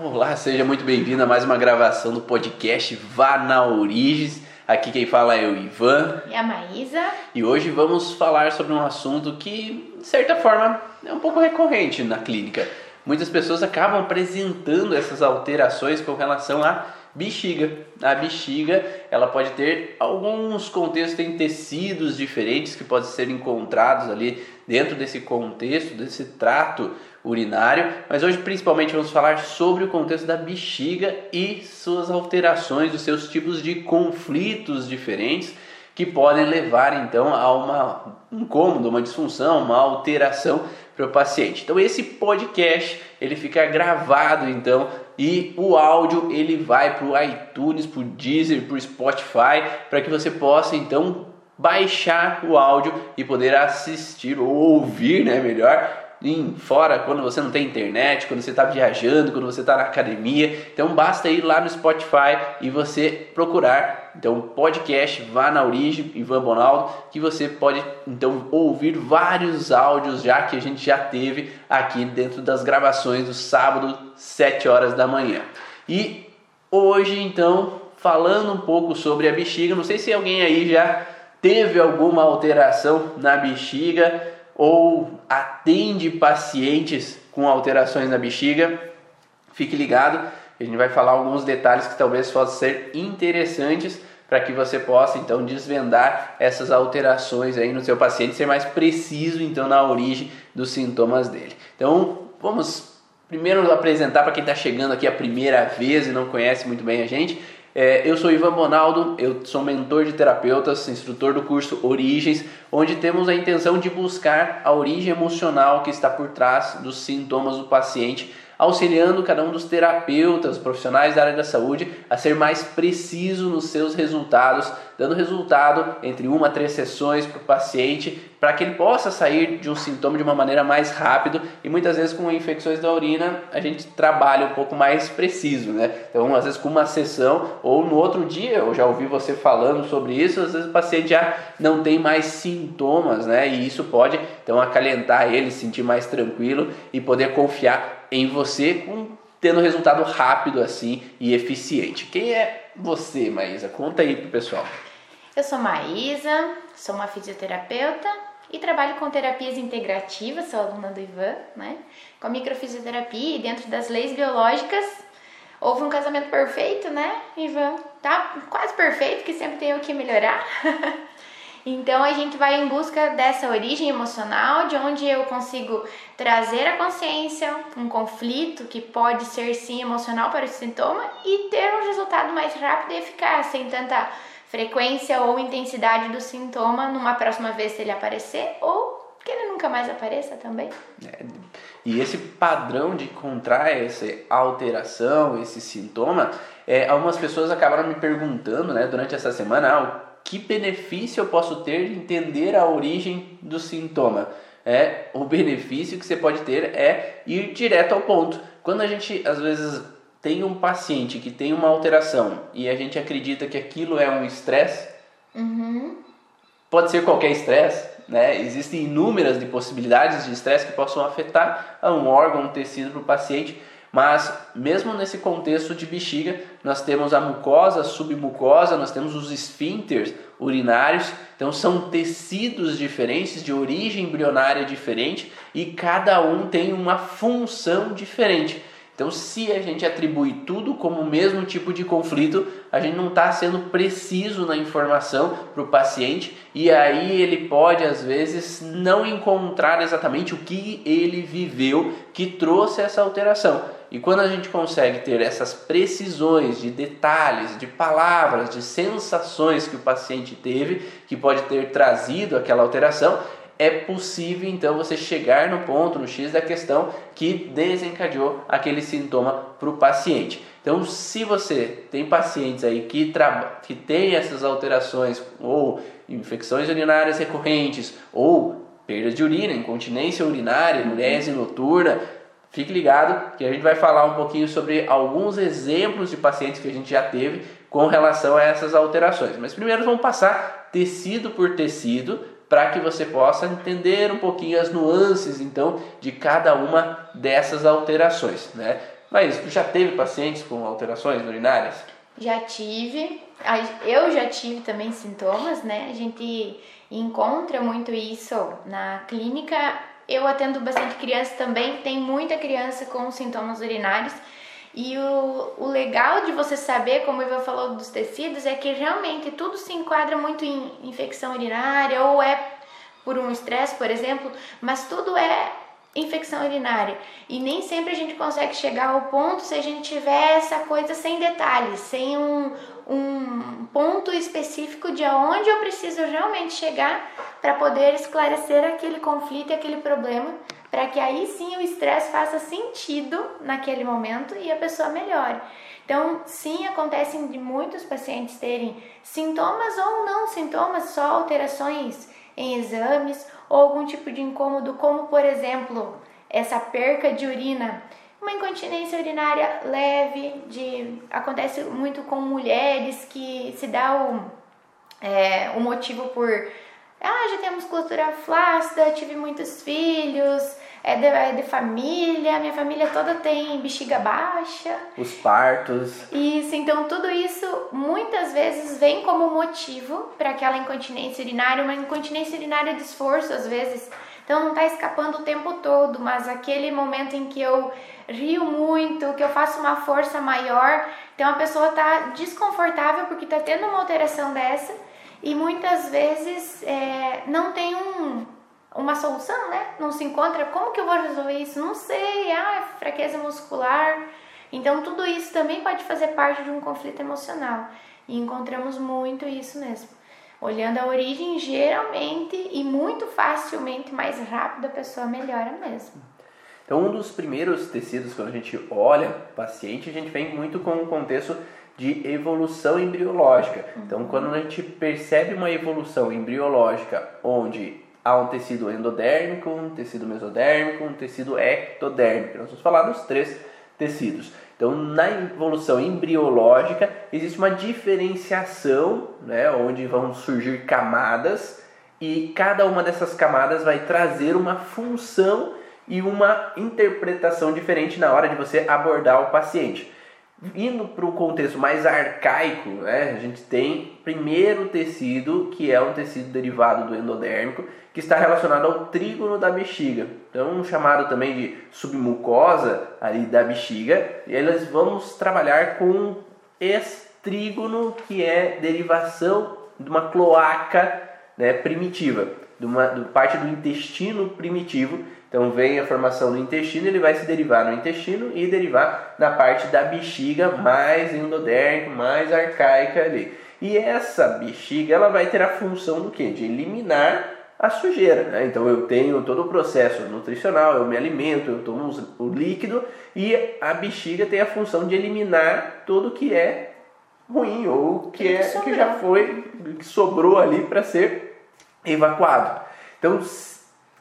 Olá, seja muito bem-vindo a mais uma gravação do podcast Vá na Origens. Aqui quem fala é o Ivan. E a Maísa. E hoje vamos falar sobre um assunto que, de certa forma, é um pouco recorrente na clínica. Muitas pessoas acabam apresentando essas alterações com relação à bexiga. A bexiga, ela pode ter alguns contextos, tem tecidos diferentes que podem ser encontrados ali dentro desse contexto, desse trato urinário, mas hoje principalmente vamos falar sobre o contexto da bexiga e suas alterações, os seus tipos de conflitos diferentes que podem levar então a uma, um incômodo, uma disfunção, uma alteração para o paciente. Então esse podcast ele fica gravado então e o áudio ele vai para o iTunes, para o Deezer, para o Spotify, para que você possa então baixar o áudio e poder assistir ou ouvir, né, melhor, em fora, quando você não tem internet, quando você está viajando, quando você está na academia. Então basta ir lá no Spotify e você procurar então podcast Vá na Origem, Ivan Bonaldo, que você pode então ouvir vários áudios já que a gente já teve aqui dentro das gravações do sábado, 7 horas da manhã. E hoje então, falando um pouco sobre a bexiga, não sei se alguém aí já teve alguma alteração na bexiga ou atende pacientes com alterações na bexiga, fique ligado, a gente vai falar alguns detalhes que talvez possam ser interessantes para que você possa então desvendar essas alterações aí no seu paciente, ser mais preciso então na origem dos sintomas dele. Então vamos primeiro apresentar para quem está chegando aqui a primeira vez e não conhece muito bem a gente. É, eu sou Ivan Bonaldo, eu sou mentor de terapeutas, instrutor do curso Origens, onde temos a intenção de buscar a origem emocional que está por trás dos sintomas do paciente auxiliando cada um dos terapeutas, profissionais da área da saúde, a ser mais preciso nos seus resultados, dando resultado entre uma a três sessões para o paciente, para que ele possa sair de um sintoma de uma maneira mais rápido e muitas vezes com infecções da urina a gente trabalha um pouco mais preciso, né? Então, às vezes com uma sessão ou no outro dia, eu já ouvi você falando sobre isso, às vezes o paciente já não tem mais sintomas, né? E isso pode então acalentar ele, sentir mais tranquilo e poder confiar em você com, tendo resultado rápido assim e eficiente. Quem é você, Maísa? Conta aí pro pessoal. Eu sou Maísa, sou uma fisioterapeuta e trabalho com terapias integrativas, sou aluna do Ivan, né? Com a microfisioterapia e dentro das leis biológicas houve um casamento perfeito, né, Ivan? Tá quase perfeito, que sempre tem o que melhorar. Então a gente vai em busca dessa origem emocional, de onde eu consigo trazer a consciência, um conflito que pode ser sim emocional para o sintoma e ter um resultado mais rápido e eficaz, sem tanta frequência ou intensidade do sintoma numa próxima vez se ele aparecer ou que ele nunca mais apareça também. É, e esse padrão de encontrar essa alteração, esse sintoma, é, algumas pessoas acabaram me perguntando né, durante essa semana ah, que benefício eu posso ter de entender a origem do sintoma? É, o benefício que você pode ter é ir direto ao ponto. Quando a gente às vezes tem um paciente que tem uma alteração e a gente acredita que aquilo é um estresse, uhum. pode ser qualquer estresse, né? Existem inúmeras de possibilidades de estresse que possam afetar um órgão, um tecido para o paciente. Mas mesmo nesse contexto de bexiga, nós temos a mucosa, a submucosa, nós temos os esfíncteres urinários, então são tecidos diferentes, de origem embrionária diferente e cada um tem uma função diferente. Então, se a gente atribui tudo como o mesmo tipo de conflito, a gente não está sendo preciso na informação para o paciente e aí ele pode, às vezes, não encontrar exatamente o que ele viveu que trouxe essa alteração. E quando a gente consegue ter essas precisões de detalhes, de palavras, de sensações que o paciente teve, que pode ter trazido aquela alteração, é possível então você chegar no ponto, no X da questão, que desencadeou aquele sintoma para o paciente. Então, se você tem pacientes aí que, que têm essas alterações, ou infecções urinárias recorrentes, ou perda de urina, incontinência urinária, mulherese noturna, Fique ligado que a gente vai falar um pouquinho sobre alguns exemplos de pacientes que a gente já teve com relação a essas alterações. Mas primeiro vamos passar tecido por tecido para que você possa entender um pouquinho as nuances então de cada uma dessas alterações, né? Mas já teve pacientes com alterações urinárias? Já tive. Eu já tive também sintomas, né? A gente encontra muito isso na clínica. Eu atendo bastante criança também, tem muita criança com sintomas urinários. E o, o legal de você saber, como o Ivan falou dos tecidos, é que realmente tudo se enquadra muito em infecção urinária ou é por um estresse, por exemplo, mas tudo é infecção urinária. E nem sempre a gente consegue chegar ao ponto se a gente tiver essa coisa sem detalhes, sem um, um ponto específico de aonde eu preciso realmente chegar para poder esclarecer aquele conflito e aquele problema, para que aí sim o estresse faça sentido naquele momento e a pessoa melhore. Então, sim, acontece de muitos pacientes terem sintomas ou não sintomas, só alterações em exames ou algum tipo de incômodo, como por exemplo, essa perca de urina uma incontinência urinária leve, de, acontece muito com mulheres que se dá o, é, o motivo por ah, já tenho musculatura flácida, tive muitos filhos, é de, é de, família, minha família toda tem bexiga baixa. Os partos. Isso, então tudo isso muitas vezes vem como motivo para aquela incontinência urinária, uma incontinência urinária de esforço às vezes. Então não está escapando o tempo todo, mas aquele momento em que eu rio muito, que eu faço uma força maior. Então a pessoa está desconfortável porque está tendo uma alteração dessa e muitas vezes é, não tem um, uma solução, né? Não se encontra. Como que eu vou resolver isso? Não sei. Ah, é fraqueza muscular. Então tudo isso também pode fazer parte de um conflito emocional e encontramos muito isso mesmo. Olhando a origem, geralmente e muito facilmente mais rápido a pessoa melhora mesmo. Então, um dos primeiros tecidos, quando a gente olha o paciente, a gente vem muito com um contexto de evolução embriológica. Então, uhum. quando a gente percebe uma evolução embriológica onde há um tecido endodérmico, um tecido mesodérmico, um tecido ectodérmico, nós vamos falar dos três tecidos. Então, na evolução embriológica, existe uma diferenciação, né, onde vão surgir camadas e cada uma dessas camadas vai trazer uma função e uma interpretação diferente na hora de você abordar o paciente. Indo para o contexto mais arcaico, né, a gente tem primeiro tecido, que é um tecido derivado do endodérmico, que está relacionado ao trígono da bexiga, então chamado também de submucosa ali da bexiga, e nós vamos trabalhar com esse que é derivação de uma cloaca né, primitiva, de uma de parte do intestino primitivo. Então vem a formação do intestino, ele vai se derivar no intestino e derivar na parte da bexiga mais endodérmica, mais arcaica ali. E essa bexiga ela vai ter a função do que? De eliminar a sujeira. Né? Então eu tenho todo o processo nutricional, eu me alimento, eu tomo o líquido e a bexiga tem a função de eliminar tudo que é ruim ou que, é, que já foi, que sobrou ali para ser evacuado. Então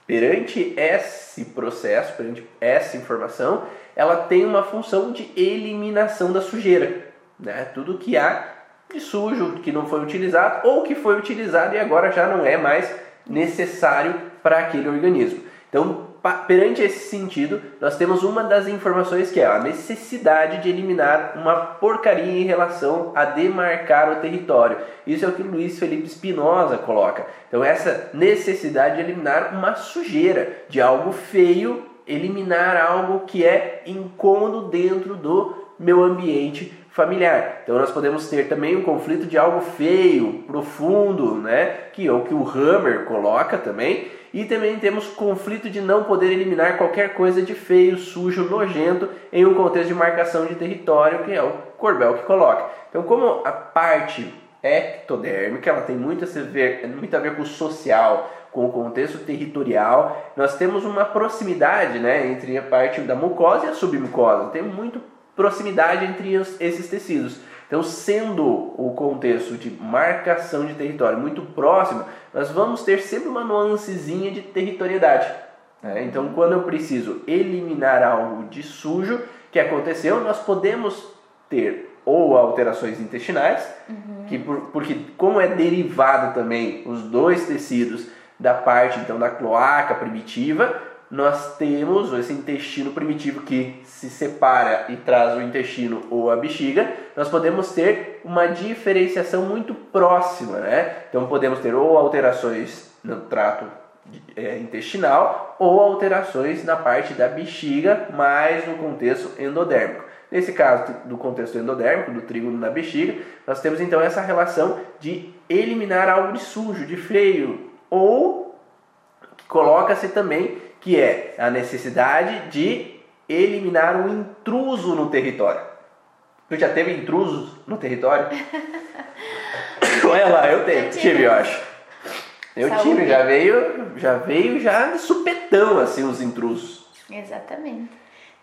perante esse processo, perante essa informação, ela tem uma função de eliminação da sujeira. Né? Tudo que há de sujo que não foi utilizado ou que foi utilizado e agora já não é mais necessário para aquele organismo. Então, perante esse sentido, nós temos uma das informações que é a necessidade de eliminar uma porcaria em relação a demarcar o território. Isso é o que Luiz Felipe Espinosa coloca. Então, essa necessidade de eliminar uma sujeira, de algo feio, eliminar algo que é incômodo dentro do meu ambiente familiar. Então nós podemos ter também um conflito de algo feio, profundo, né? Que é o que o Hammer coloca também, e também temos conflito de não poder eliminar qualquer coisa de feio, sujo, nojento em um contexto de marcação de território, que é o Corbel que coloca. Então, como a parte ectodérmica, ela tem muito a ver, muito a ver com o social, com o contexto territorial, nós temos uma proximidade né, entre a parte da mucosa e a submucosa. Tem muito proximidade entre esses tecidos. Então, sendo o contexto de marcação de território muito próximo, nós vamos ter sempre uma nuancezinha de territorialidade. Né? Então, quando eu preciso eliminar algo de sujo que aconteceu, nós podemos ter ou alterações intestinais, uhum. que por, porque como é derivado também os dois tecidos da parte então da cloaca primitiva, nós temos esse intestino primitivo que se separa e traz o intestino ou a bexiga, nós podemos ter uma diferenciação muito próxima, né? Então podemos ter ou alterações no trato é, intestinal ou alterações na parte da bexiga, mais no contexto endodérmico. Nesse caso do contexto endodérmico, do trígono na bexiga, nós temos então essa relação de eliminar algo de sujo, de freio, ou coloca-se também que é a necessidade de eliminar um intruso no território. Tu já teve intrusos no território? Olha lá, eu tenho, tive, eu acho. Eu Saúde. tive, já veio, já veio já supetão assim os intrusos. Exatamente.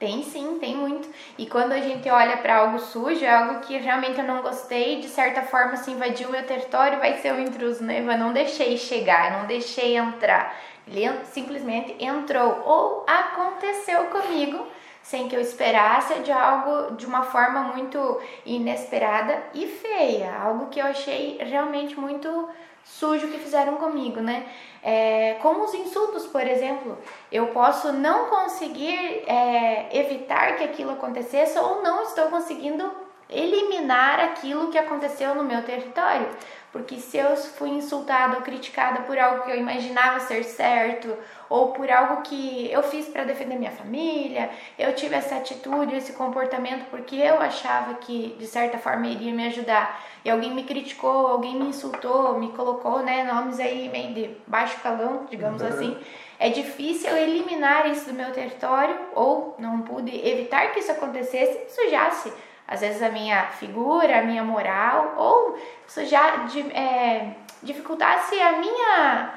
Tem sim, tem muito. E quando a gente olha para algo sujo, é algo que realmente eu não gostei, de certa forma se invadiu o meu território, vai ser o um intruso, né? Eu não deixei chegar, não deixei entrar. Ele simplesmente entrou ou aconteceu comigo sem que eu esperasse de algo de uma forma muito inesperada e feia, algo que eu achei realmente muito sujo que fizeram comigo, né? É, como os insultos, por exemplo, eu posso não conseguir é, evitar que aquilo acontecesse ou não estou conseguindo eliminar aquilo que aconteceu no meu território. Porque se eu fui insultada ou criticada por algo que eu imaginava ser certo, ou por algo que eu fiz para defender minha família, eu tive essa atitude, esse comportamento porque eu achava que de certa forma iria me ajudar, e alguém me criticou, alguém me insultou, me colocou, né, nomes aí meio de baixo calão, digamos uhum. assim, é difícil eliminar isso do meu território ou não pude evitar que isso acontecesse sujasse às vezes a minha figura, a minha moral, ou isso já é, dificultasse a minha.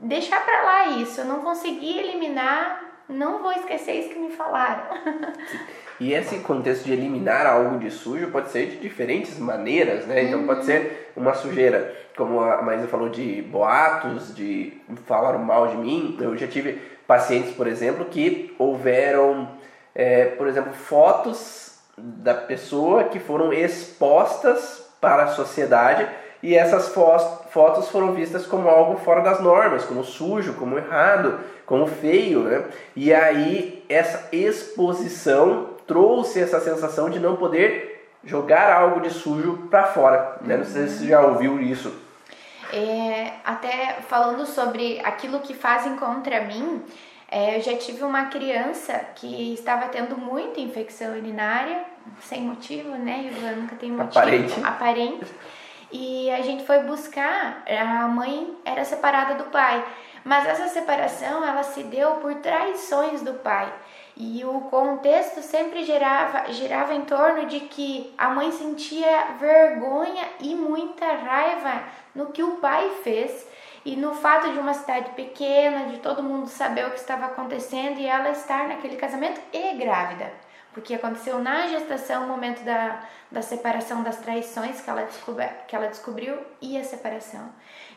deixar para lá isso, eu não consegui eliminar, não vou esquecer isso que me falaram. E esse contexto de eliminar algo de sujo pode ser de diferentes maneiras, né? Então uhum. pode ser uma sujeira, como a Maísa falou, de boatos, de falar mal de mim. Eu já tive pacientes, por exemplo, que houveram, é, por exemplo, fotos da pessoa que foram expostas para a sociedade e essas fotos foram vistas como algo fora das normas, como sujo, como errado, como feio, né? E aí essa exposição trouxe essa sensação de não poder jogar algo de sujo para fora, né? Não sei se você já ouviu isso. É, até falando sobre aquilo que fazem contra mim, é, eu já tive uma criança que estava tendo muita infecção urinária, sem motivo, né, Ivan? Nunca tem motivo. Aparente. Aparente. E a gente foi buscar, a mãe era separada do pai. Mas essa separação, ela se deu por traições do pai. E o contexto sempre girava, girava em torno de que a mãe sentia vergonha e muita raiva no que o pai fez e no fato de uma cidade pequena, de todo mundo saber o que estava acontecendo e ela estar naquele casamento e grávida. Porque aconteceu na gestação o momento da, da separação das traições que ela, que ela descobriu e a separação.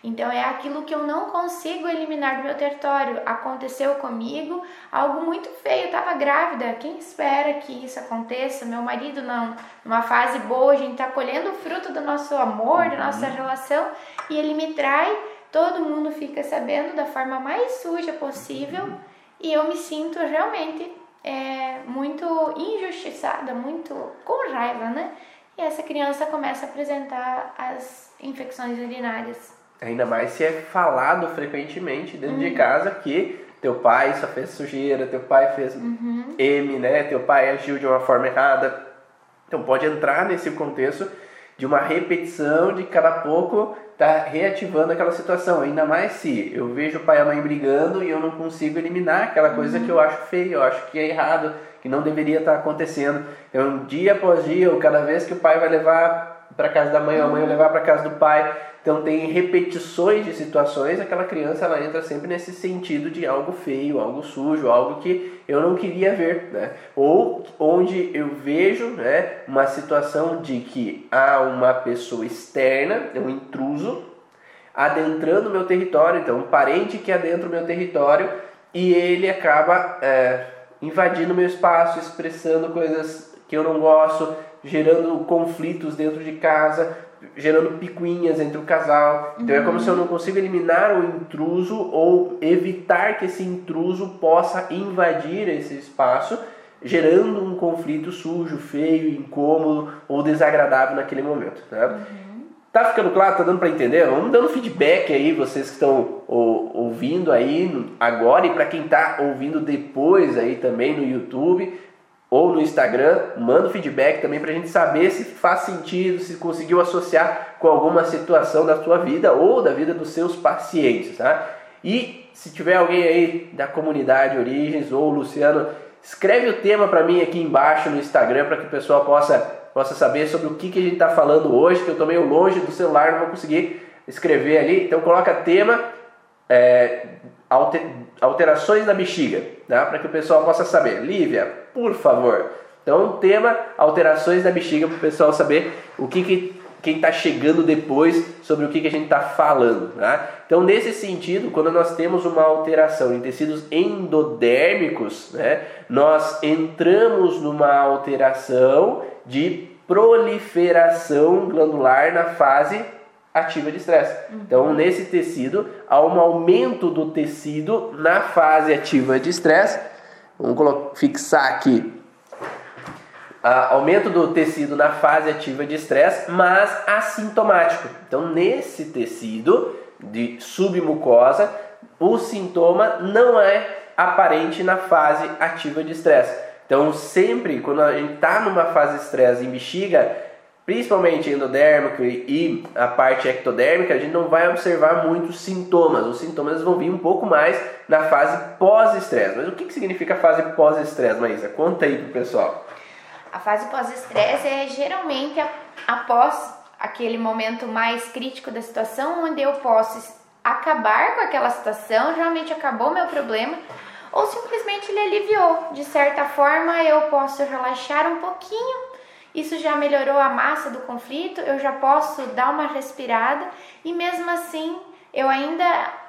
Então é aquilo que eu não consigo eliminar do meu território. Aconteceu comigo algo muito feio, eu estava grávida. Quem espera que isso aconteça? Meu marido não, numa fase boa, a gente está colhendo o fruto do nosso amor, da nossa uhum. relação, e ele me trai todo mundo fica sabendo da forma mais suja possível e eu me sinto realmente é, muito injustiçada, muito com raiva, né? E essa criança começa a apresentar as infecções urinárias. Ainda mais se é falado frequentemente dentro uhum. de casa que teu pai só fez sujeira, teu pai fez uhum. M, né? Teu pai agiu de uma forma errada. Então pode entrar nesse contexto de uma repetição de cada pouco tá reativando aquela situação. Ainda mais se eu vejo o pai e a mãe brigando e eu não consigo eliminar aquela coisa uhum. que eu acho feia, eu acho que é errado, que não deveria estar tá acontecendo. Então, dia após dia, ou cada vez que o pai vai levar para casa da mãe ou a mãe levar para casa do pai, então tem repetições de situações, aquela criança ela entra sempre nesse sentido de algo feio, algo sujo, algo que eu não queria ver, né? Ou onde eu vejo, né, uma situação de que há uma pessoa externa, um intruso adentrando meu território, então um parente que adentra o meu território e ele acaba é, invadindo meu espaço, expressando coisas que eu não gosto, gerando conflitos dentro de casa, gerando picuinhas entre o casal. Então é como se eu não consigo eliminar o intruso ou evitar que esse intruso possa invadir esse espaço, gerando um conflito sujo, feio, incômodo ou desagradável naquele momento. Né? Tá ficando claro? Tá dando para entender? Vamos dando feedback aí, vocês que estão ouvindo aí agora e para quem tá ouvindo depois aí também no YouTube ou no Instagram, manda feedback também para a gente saber se faz sentido, se conseguiu associar com alguma situação da sua vida ou da vida dos seus pacientes, tá? E se tiver alguém aí da comunidade Origens ou Luciano, escreve o tema para mim aqui embaixo no Instagram para que o pessoal possa possa saber sobre o que, que a gente está falando hoje, que eu estou meio longe do celular, não vou conseguir escrever ali. Então coloca tema é, alterações da bexiga, tá? para que o pessoal possa saber. Lívia, por favor. Então tema alterações da bexiga para o pessoal saber o que, que quem está chegando depois sobre o que, que a gente está falando. Tá? Então, nesse sentido, quando nós temos uma alteração em tecidos endodérmicos, né, nós entramos numa alteração de proliferação glandular na fase ativa de estresse. Uhum. Então, nesse tecido, há um aumento do tecido na fase ativa de estresse. Vamos fixar aqui. Uh, aumento do tecido na fase ativa de estresse, mas assintomático. Então, nesse tecido de submucosa, o sintoma não é aparente na fase ativa de estresse. Então, sempre quando a gente está numa fase de estresse em bexiga, principalmente endodérmico e a parte ectodérmica, a gente não vai observar muitos sintomas. Os sintomas vão vir um pouco mais na fase pós-estresse. Mas o que, que significa fase pós-estresse, Maísa? Conta aí pro pessoal. A fase pós-estresse é geralmente após aquele momento mais crítico da situação, onde eu posso acabar com aquela situação, realmente acabou meu problema, ou simplesmente ele aliviou. De certa forma, eu posso relaxar um pouquinho. Isso já melhorou a massa do conflito, eu já posso dar uma respirada e mesmo assim eu ainda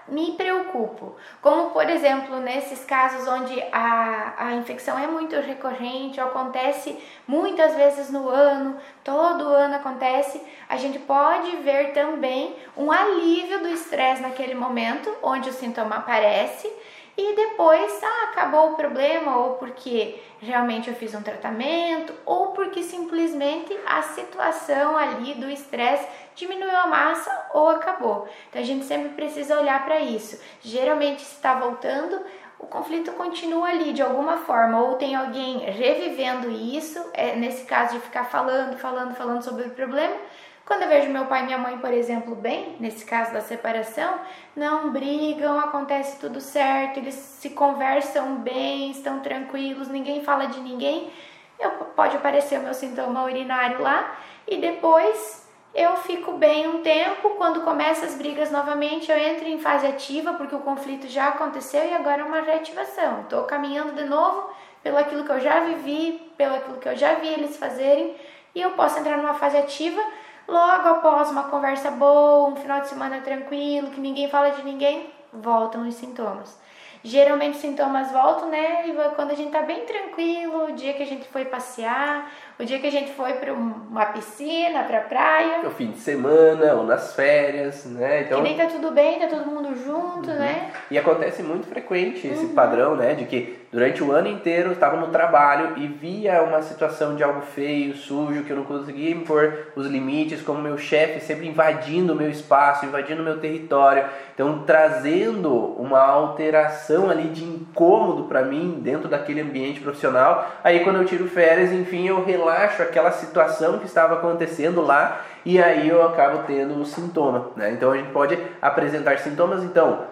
me preocupo. Como, por exemplo, nesses casos onde a, a infecção é muito recorrente, acontece muitas vezes no ano, todo ano acontece, a gente pode ver também um alívio do estresse naquele momento, onde o sintoma aparece e depois ah, acabou o problema, ou porque realmente eu fiz um tratamento, ou porque simplesmente a situação ali do estresse diminuiu a massa ou acabou. Então a gente sempre precisa olhar para isso. Geralmente, se está voltando, o conflito continua ali de alguma forma, ou tem alguém revivendo isso, é, nesse caso de ficar falando, falando, falando sobre o problema quando eu vejo meu pai e minha mãe, por exemplo, bem, nesse caso da separação, não brigam, acontece tudo certo, eles se conversam bem, estão tranquilos, ninguém fala de ninguém, eu, pode aparecer o meu sintoma urinário lá e depois eu fico bem um tempo. Quando começam as brigas novamente, eu entro em fase ativa porque o conflito já aconteceu e agora é uma reativação. Estou caminhando de novo pelo aquilo que eu já vivi, pelo aquilo que eu já vi eles fazerem e eu posso entrar numa fase ativa Logo após uma conversa boa, um final de semana tranquilo, que ninguém fala de ninguém, voltam os sintomas. Geralmente os sintomas voltam, né? E quando a gente tá bem tranquilo, o dia que a gente foi passear, o dia que a gente foi para uma piscina, para praia. O fim de semana ou nas férias, né? Então... Que nem tá tudo bem, tá todo mundo junto, uhum. né? E acontece muito frequente esse uhum. padrão, né? De que durante o ano inteiro estava no trabalho e via uma situação de algo feio, sujo, que eu não conseguia impor os limites, como meu chefe sempre invadindo o meu espaço, invadindo o meu território. Então, trazendo uma alteração ali de incômodo para mim dentro daquele ambiente profissional. Aí, quando eu tiro férias, enfim, eu relaxo relaxo aquela situação que estava acontecendo lá e aí eu acabo tendo um sintoma. Né? Então a gente pode apresentar sintomas, então,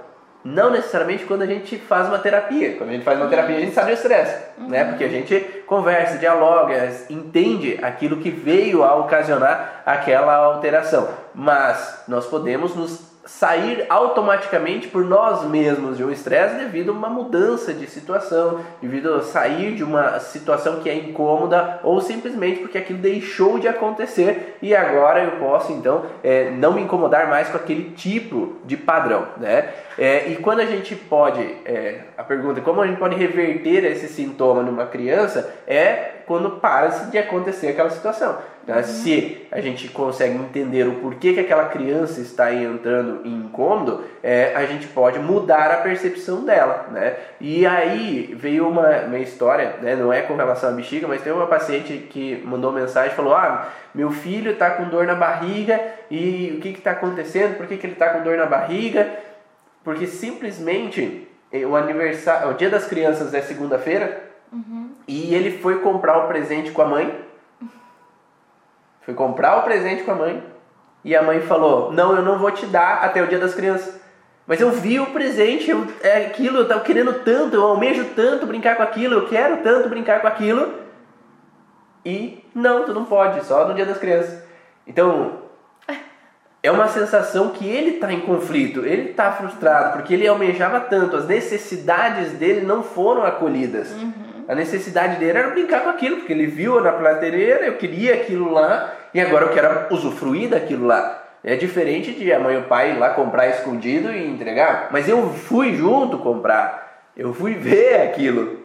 não necessariamente quando a gente faz uma terapia. Quando a gente faz uma terapia, a gente sabe o estresse, uhum. né? Porque a gente conversa, dialoga, entende aquilo que veio a ocasionar aquela alteração. Mas nós podemos nos sair automaticamente por nós mesmos de um estresse devido a uma mudança de situação, devido a sair de uma situação que é incômoda ou simplesmente porque aquilo deixou de acontecer e agora eu posso então é, não me incomodar mais com aquele tipo de padrão, né? É, e quando a gente pode, é, a pergunta, como a gente pode reverter esse sintoma numa criança, é quando para de acontecer aquela situação. Né? Se a gente consegue entender o porquê que aquela criança está entrando em incômodo, é, a gente pode mudar a percepção dela. Né? E aí veio uma, uma história, né? não é com relação à bexiga, mas tem uma paciente que mandou mensagem e falou: Ah, meu filho está com dor na barriga e o que está acontecendo? Por que, que ele está com dor na barriga? Porque simplesmente eh, o aniversário, o dia das crianças é segunda-feira uhum. e ele foi comprar o presente com a mãe Fui comprar o presente com a mãe e a mãe falou: Não, eu não vou te dar até o dia das crianças. Mas eu vi o presente, eu, é aquilo, eu estava querendo tanto, eu almejo tanto brincar com aquilo, eu quero tanto brincar com aquilo. E não, tu não pode, só no dia das crianças. Então, é uma sensação que ele está em conflito, ele está frustrado, porque ele almejava tanto, as necessidades dele não foram acolhidas. Uhum. A necessidade dele era brincar com aquilo, porque ele viu na prateleira, eu queria aquilo lá, e agora eu quero usufruir daquilo lá. É diferente de a mãe e o pai ir lá comprar escondido e entregar. Mas eu fui junto comprar, eu fui ver aquilo.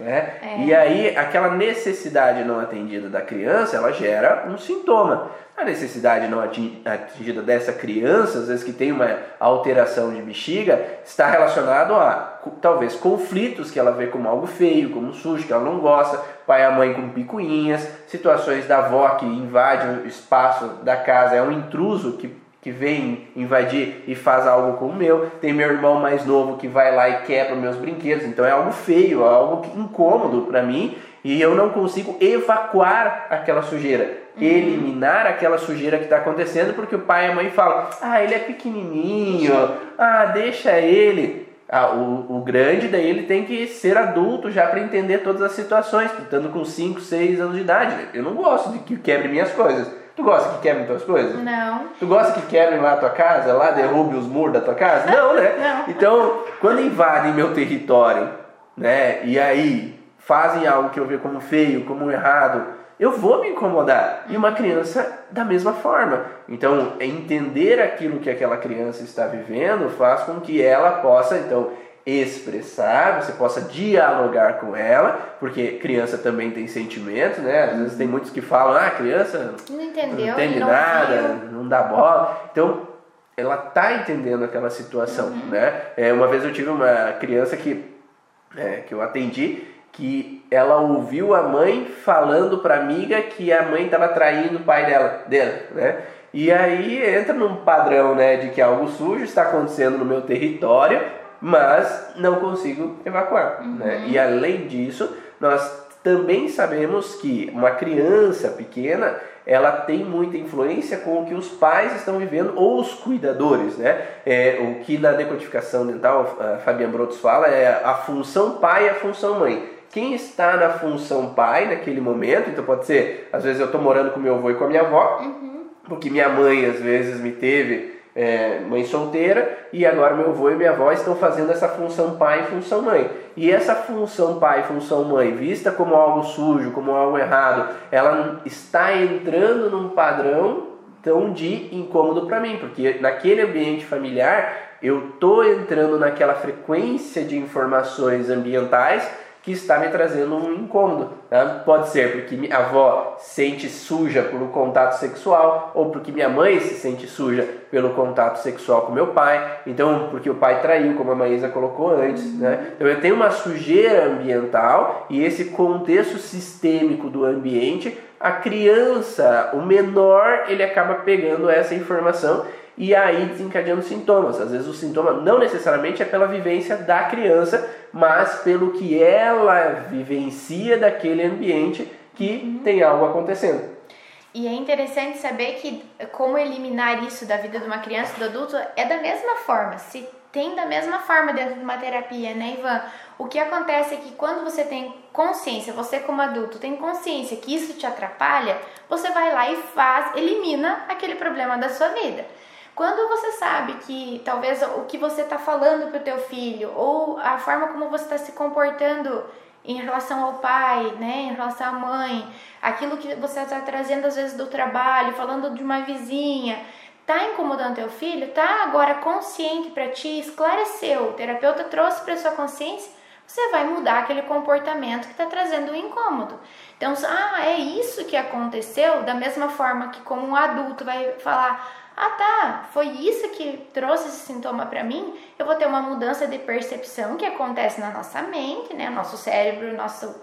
Né? É. E aí, aquela necessidade não atendida da criança, ela gera um sintoma. A necessidade não atingida dessa criança, às vezes que tem uma alteração de bexiga, está relacionado a talvez conflitos que ela vê como algo feio, como sujo, que ela não gosta, pai e a mãe com picuinhas, situações da avó que invade o espaço da casa, é um intruso que que vem invadir e faz algo com o meu. Tem meu irmão mais novo que vai lá e quebra meus brinquedos. Então é algo feio, é algo incômodo para mim e eu não consigo evacuar aquela sujeira, uhum. eliminar aquela sujeira que está acontecendo porque o pai e a mãe falam: ah, ele é pequenininho, ah, deixa ele. Ah, o, o grande daí ele tem que ser adulto já para entender todas as situações, estando com 5, 6 anos de idade. Eu não gosto de que quebre minhas coisas. Tu gosta que quebrem tuas coisas? Não. Tu gosta que quebrem lá a tua casa, lá derrube os muros da tua casa? Não, né? Não. Então, quando invadem meu território, né, e aí fazem algo que eu vejo como feio, como errado, eu vou me incomodar. E uma criança da mesma forma. Então, entender aquilo que aquela criança está vivendo faz com que ela possa, então, expressar, você possa dialogar com ela, porque criança também tem sentimentos, né? Às vezes tem uhum. muitos que falam, ah, criança não, entendeu, não entende não nada, viu. não dá bola. Então, ela tá entendendo aquela situação, uhum. né? É, uma vez eu tive uma criança que, é, que eu atendi, que ela ouviu a mãe falando para a amiga que a mãe estava traindo o pai dela, dela, né? E aí entra num padrão, né, de que algo sujo está acontecendo no meu território, mas não consigo evacuar. Uhum. Né? E além disso, nós também sabemos que uma criança pequena ela tem muita influência com o que os pais estão vivendo ou os cuidadores, né? É, o que na decodificação dental a Fabiana Brotos fala é a função pai e a função mãe. Quem está na função pai naquele momento, então pode ser, às vezes eu estou morando com meu avô e com a minha avó, uhum. porque minha mãe às vezes me teve é, mãe solteira e agora meu avô e minha avó estão fazendo essa função pai e função mãe. E essa função pai e função mãe, vista como algo sujo, como algo errado, ela está entrando num padrão tão de incômodo para mim, porque naquele ambiente familiar eu tô entrando naquela frequência de informações ambientais que está me trazendo um incômodo. Né? Pode ser porque minha avó sente suja pelo contato sexual, ou porque minha mãe se sente suja pelo contato sexual com meu pai, então porque o pai traiu, como a Maísa colocou antes. Né? Então eu tenho uma sujeira ambiental e esse contexto sistêmico do ambiente, a criança, o menor, ele acaba pegando essa informação e aí desencadeando sintomas. Às vezes o sintoma não necessariamente é pela vivência da criança, mas pelo que ela vivencia daquele ambiente que uhum. tem algo acontecendo. E é interessante saber que como eliminar isso da vida de uma criança, do adulto, é da mesma forma. Se tem da mesma forma dentro de uma terapia, né, Ivan? O que acontece é que quando você tem consciência, você como adulto tem consciência que isso te atrapalha, você vai lá e faz, elimina aquele problema da sua vida. Quando você sabe que talvez o que você está falando para o teu filho ou a forma como você está se comportando em relação ao pai, né, em relação à mãe, aquilo que você está trazendo às vezes do trabalho, falando de uma vizinha, tá incomodando teu filho, tá agora consciente para ti, esclareceu, o terapeuta trouxe para sua consciência, você vai mudar aquele comportamento que está trazendo o incômodo. Então, ah, é isso que aconteceu, da mesma forma que como um adulto vai falar, ah tá, foi isso que trouxe esse sintoma para mim, eu vou ter uma mudança de percepção que acontece na nossa mente, né? Nosso cérebro, nosso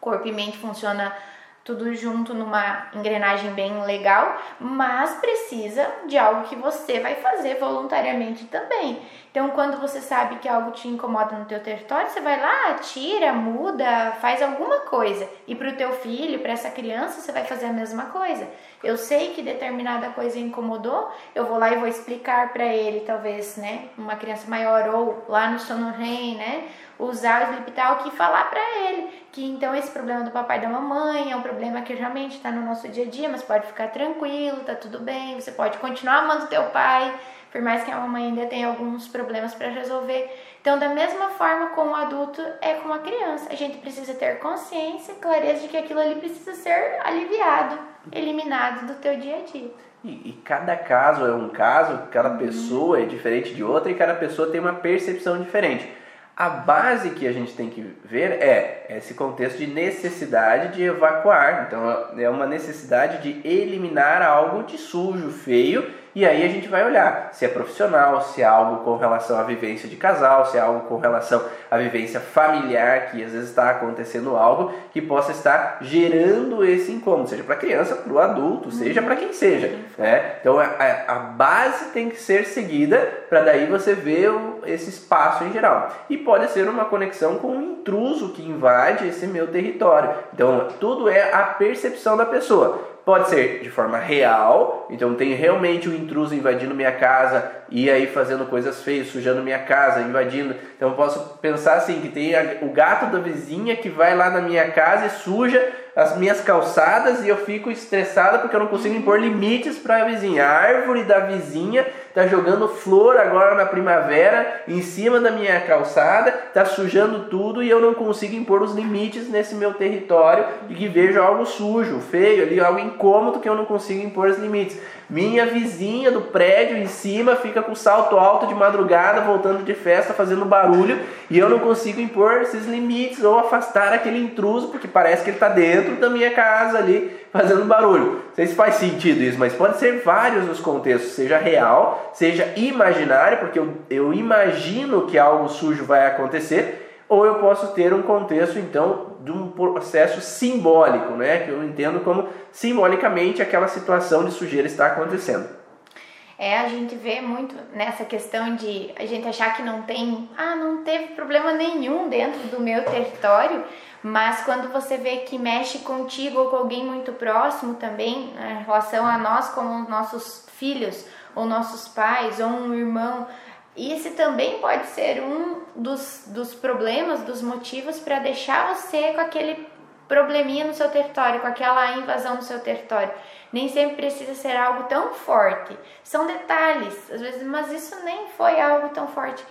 corpo e mente funciona tudo junto numa engrenagem bem legal, mas precisa de algo que você vai fazer voluntariamente também. Então, quando você sabe que algo te incomoda no teu território, você vai lá, tira, muda, faz alguma coisa. E para o teu filho, para essa criança, você vai fazer a mesma coisa. Eu sei que determinada coisa incomodou, eu vou lá e vou explicar para ele, talvez, né, uma criança maior ou lá no sono REM, né, usar o Sleep Talk e falar para ele que então esse problema do papai e da mamãe é um problema que realmente está no nosso dia a dia, mas pode ficar tranquilo, tá tudo bem, você pode continuar amando teu pai, por mais que a mamãe ainda tenha alguns problemas para resolver. Então, da mesma forma com o adulto é com a criança. A gente precisa ter consciência, clareza de que aquilo ali precisa ser aliviado, eliminado do teu dia a dia. E, e cada caso é um caso, cada uhum. pessoa é diferente de outra e cada pessoa tem uma percepção diferente. A base que a gente tem que ver é esse contexto de necessidade de evacuar. Então, é uma necessidade de eliminar algo de sujo, feio e aí a gente vai olhar se é profissional, se é algo com relação à vivência de casal, se é algo com relação à vivência familiar, que às vezes está acontecendo algo que possa estar gerando esse incômodo, seja para criança, para o adulto, seja para quem seja. Né? Então a, a, base tem que ser seguida para daí você ver o, esse espaço em geral. E pode ser uma conexão com um intruso que invade esse meu território. Então tudo é a percepção da pessoa. Pode ser de forma real, então tem realmente um intruso invadindo minha casa e aí fazendo coisas feias, sujando minha casa, invadindo. Então eu posso pensar assim que tem o gato da vizinha que vai lá na minha casa e suja as minhas calçadas e eu fico estressada porque eu não consigo impor limites para a vizinha. A árvore da vizinha está jogando flor agora na primavera em cima da minha calçada, está sujando tudo e eu não consigo impor os limites nesse meu território e que vejo algo sujo, feio ali, algo incômodo que eu não consigo impor os limites. Minha vizinha do prédio em cima fica com salto alto de madrugada, voltando de festa, fazendo barulho, e eu não consigo impor esses limites ou afastar aquele intruso, porque parece que ele está dentro da minha casa ali, fazendo barulho. Não sei se faz sentido isso, mas pode ser vários os contextos, seja real, seja imaginário, porque eu, eu imagino que algo sujo vai acontecer, ou eu posso ter um contexto então de um processo simbólico, né, que eu entendo como simbolicamente aquela situação de sujeira está acontecendo. É, a gente vê muito nessa questão de a gente achar que não tem, ah, não teve problema nenhum dentro do meu território, mas quando você vê que mexe contigo ou com alguém muito próximo também, né, em relação a nós como nossos filhos, ou nossos pais, ou um irmão, esse também pode ser um dos, dos problemas, dos motivos para deixar você com aquele probleminha no seu território, com aquela invasão no seu território. Nem sempre precisa ser algo tão forte. São detalhes, às vezes, mas isso nem foi algo tão forte.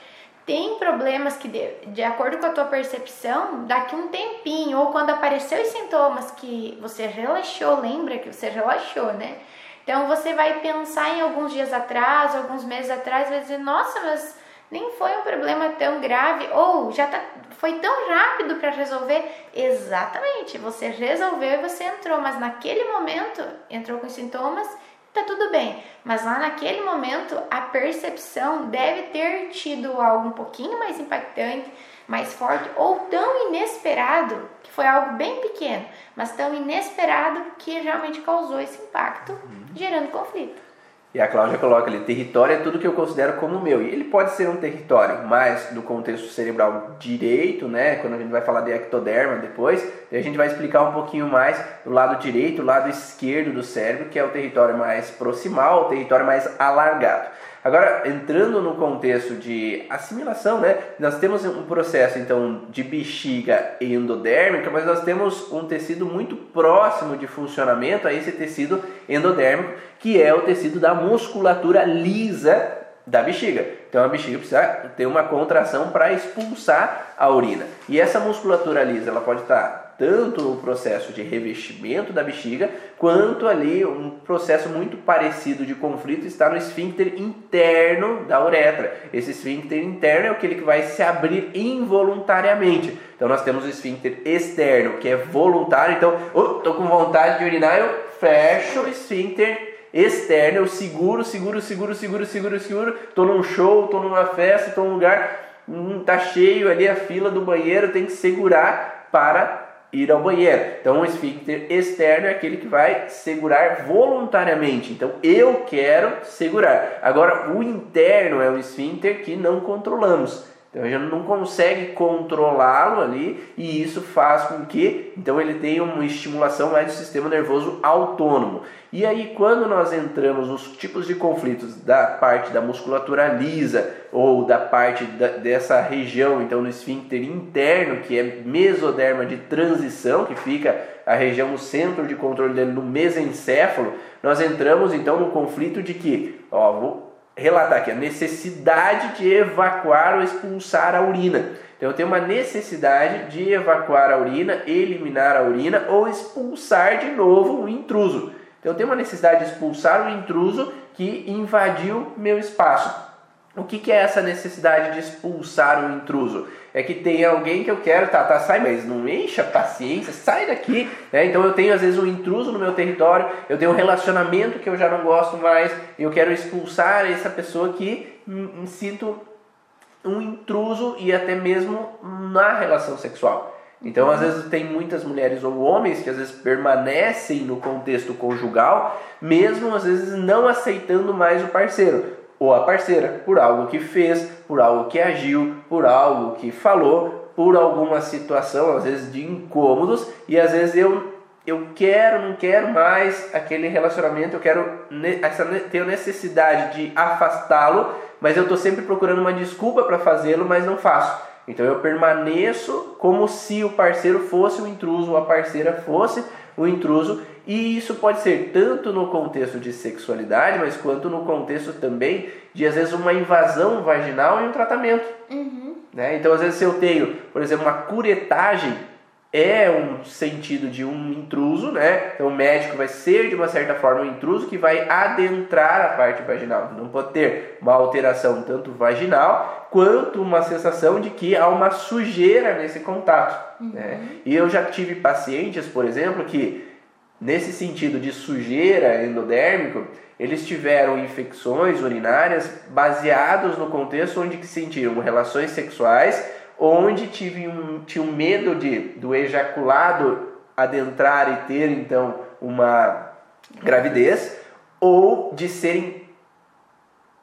Tem problemas que, de, de acordo com a tua percepção, daqui um tempinho, ou quando apareceu os sintomas que você relaxou, lembra que você relaxou, né? Então você vai pensar em alguns dias atrás, alguns meses atrás, vai dizer, nossa, mas nem foi um problema tão grave, ou já tá, foi tão rápido para resolver. Exatamente, você resolveu e você entrou, mas naquele momento entrou com sintomas, tá tudo bem. Mas lá naquele momento a percepção deve ter tido algo um pouquinho mais impactante, mais forte ou tão inesperado foi algo bem pequeno, mas tão inesperado que realmente causou esse impacto, uhum. gerando conflito. E a Cláudia coloca ali, território é tudo que eu considero como meu. E ele pode ser um território, mas do contexto cerebral direito, né? Quando a gente vai falar de ectoderma depois, a gente vai explicar um pouquinho mais do lado direito, o lado esquerdo do cérebro, que é o território mais proximal, o território mais alargado. Agora, entrando no contexto de assimilação, né? Nós temos um processo então de bexiga endodérmica, mas nós temos um tecido muito próximo de funcionamento a esse tecido endodérmico, que é o tecido da musculatura lisa da bexiga. Então a bexiga precisa ter uma contração para expulsar a urina. E essa musculatura lisa, ela pode estar tanto o processo de revestimento da bexiga, quanto ali um processo muito parecido de conflito está no esfíncter interno da uretra. Esse esfíncter interno é aquele que vai se abrir involuntariamente. Então nós temos o esfíncter externo, que é voluntário. Então, oh, com vontade de urinar, eu fecho o esfíncter externo, eu seguro, seguro, seguro, seguro, seguro, seguro. Estou num show, estou numa festa, estou num lugar, hum, tá cheio ali a fila do banheiro, tem que segurar para ir ao banheiro. Então, o esfíncter externo é aquele que vai segurar voluntariamente. Então, eu quero segurar. Agora, o interno é o esfíncter que não controlamos. Então a gente não consegue controlá-lo ali e isso faz com que então ele tenha uma estimulação mais do sistema nervoso autônomo. E aí quando nós entramos nos tipos de conflitos da parte da musculatura lisa ou da parte da, dessa região, então no esfíncter interno, que é mesoderma de transição, que fica a região no centro de controle dele no mesencéfalo, nós entramos então no conflito de que, ó, vou relatar aqui a necessidade de evacuar ou expulsar a urina. Então eu tenho uma necessidade de evacuar a urina, eliminar a urina ou expulsar de novo o intruso. Então eu tenho uma necessidade de expulsar o intruso que invadiu meu espaço. O que, que, é essa necessidade de expulsar o intruso? É que tem alguém que eu quero, tá, tá, sai, mas não encha paciência, sai daqui. Né? Então eu tenho às vezes um intruso no meu território, eu tenho um relacionamento que eu já não gosto mais, eu quero expulsar essa pessoa que me sinto um intruso e até mesmo na relação sexual. Então, às vezes, tem muitas mulheres ou homens que às vezes permanecem no contexto conjugal, mesmo às vezes não aceitando mais o parceiro ou a parceira por algo que fez, por algo que agiu, por algo que falou, por alguma situação, às vezes de incômodos, e às vezes eu eu quero, não quero mais aquele relacionamento, eu quero essa tenho necessidade de afastá-lo, mas eu estou sempre procurando uma desculpa para fazê-lo, mas não faço. Então eu permaneço como se o parceiro fosse o intruso, ou a parceira fosse o intruso, e isso pode ser tanto no contexto de sexualidade, mas quanto no contexto também de às vezes uma invasão vaginal e um tratamento. Uhum. Né? Então, às vezes, se eu tenho, por exemplo, uma curetagem, é um sentido de um intruso, né? Então, o médico vai ser de uma certa forma um intruso que vai adentrar a parte vaginal. Não pode ter uma alteração tanto vaginal quanto uma sensação de que há uma sujeira nesse contato. Uhum. Né? E eu já tive pacientes, por exemplo, que Nesse sentido de sujeira endodérmico, eles tiveram infecções urinárias baseados no contexto onde sentiram relações sexuais, onde tinham, tinham medo de, do ejaculado adentrar e ter então uma gravidez, ou de serem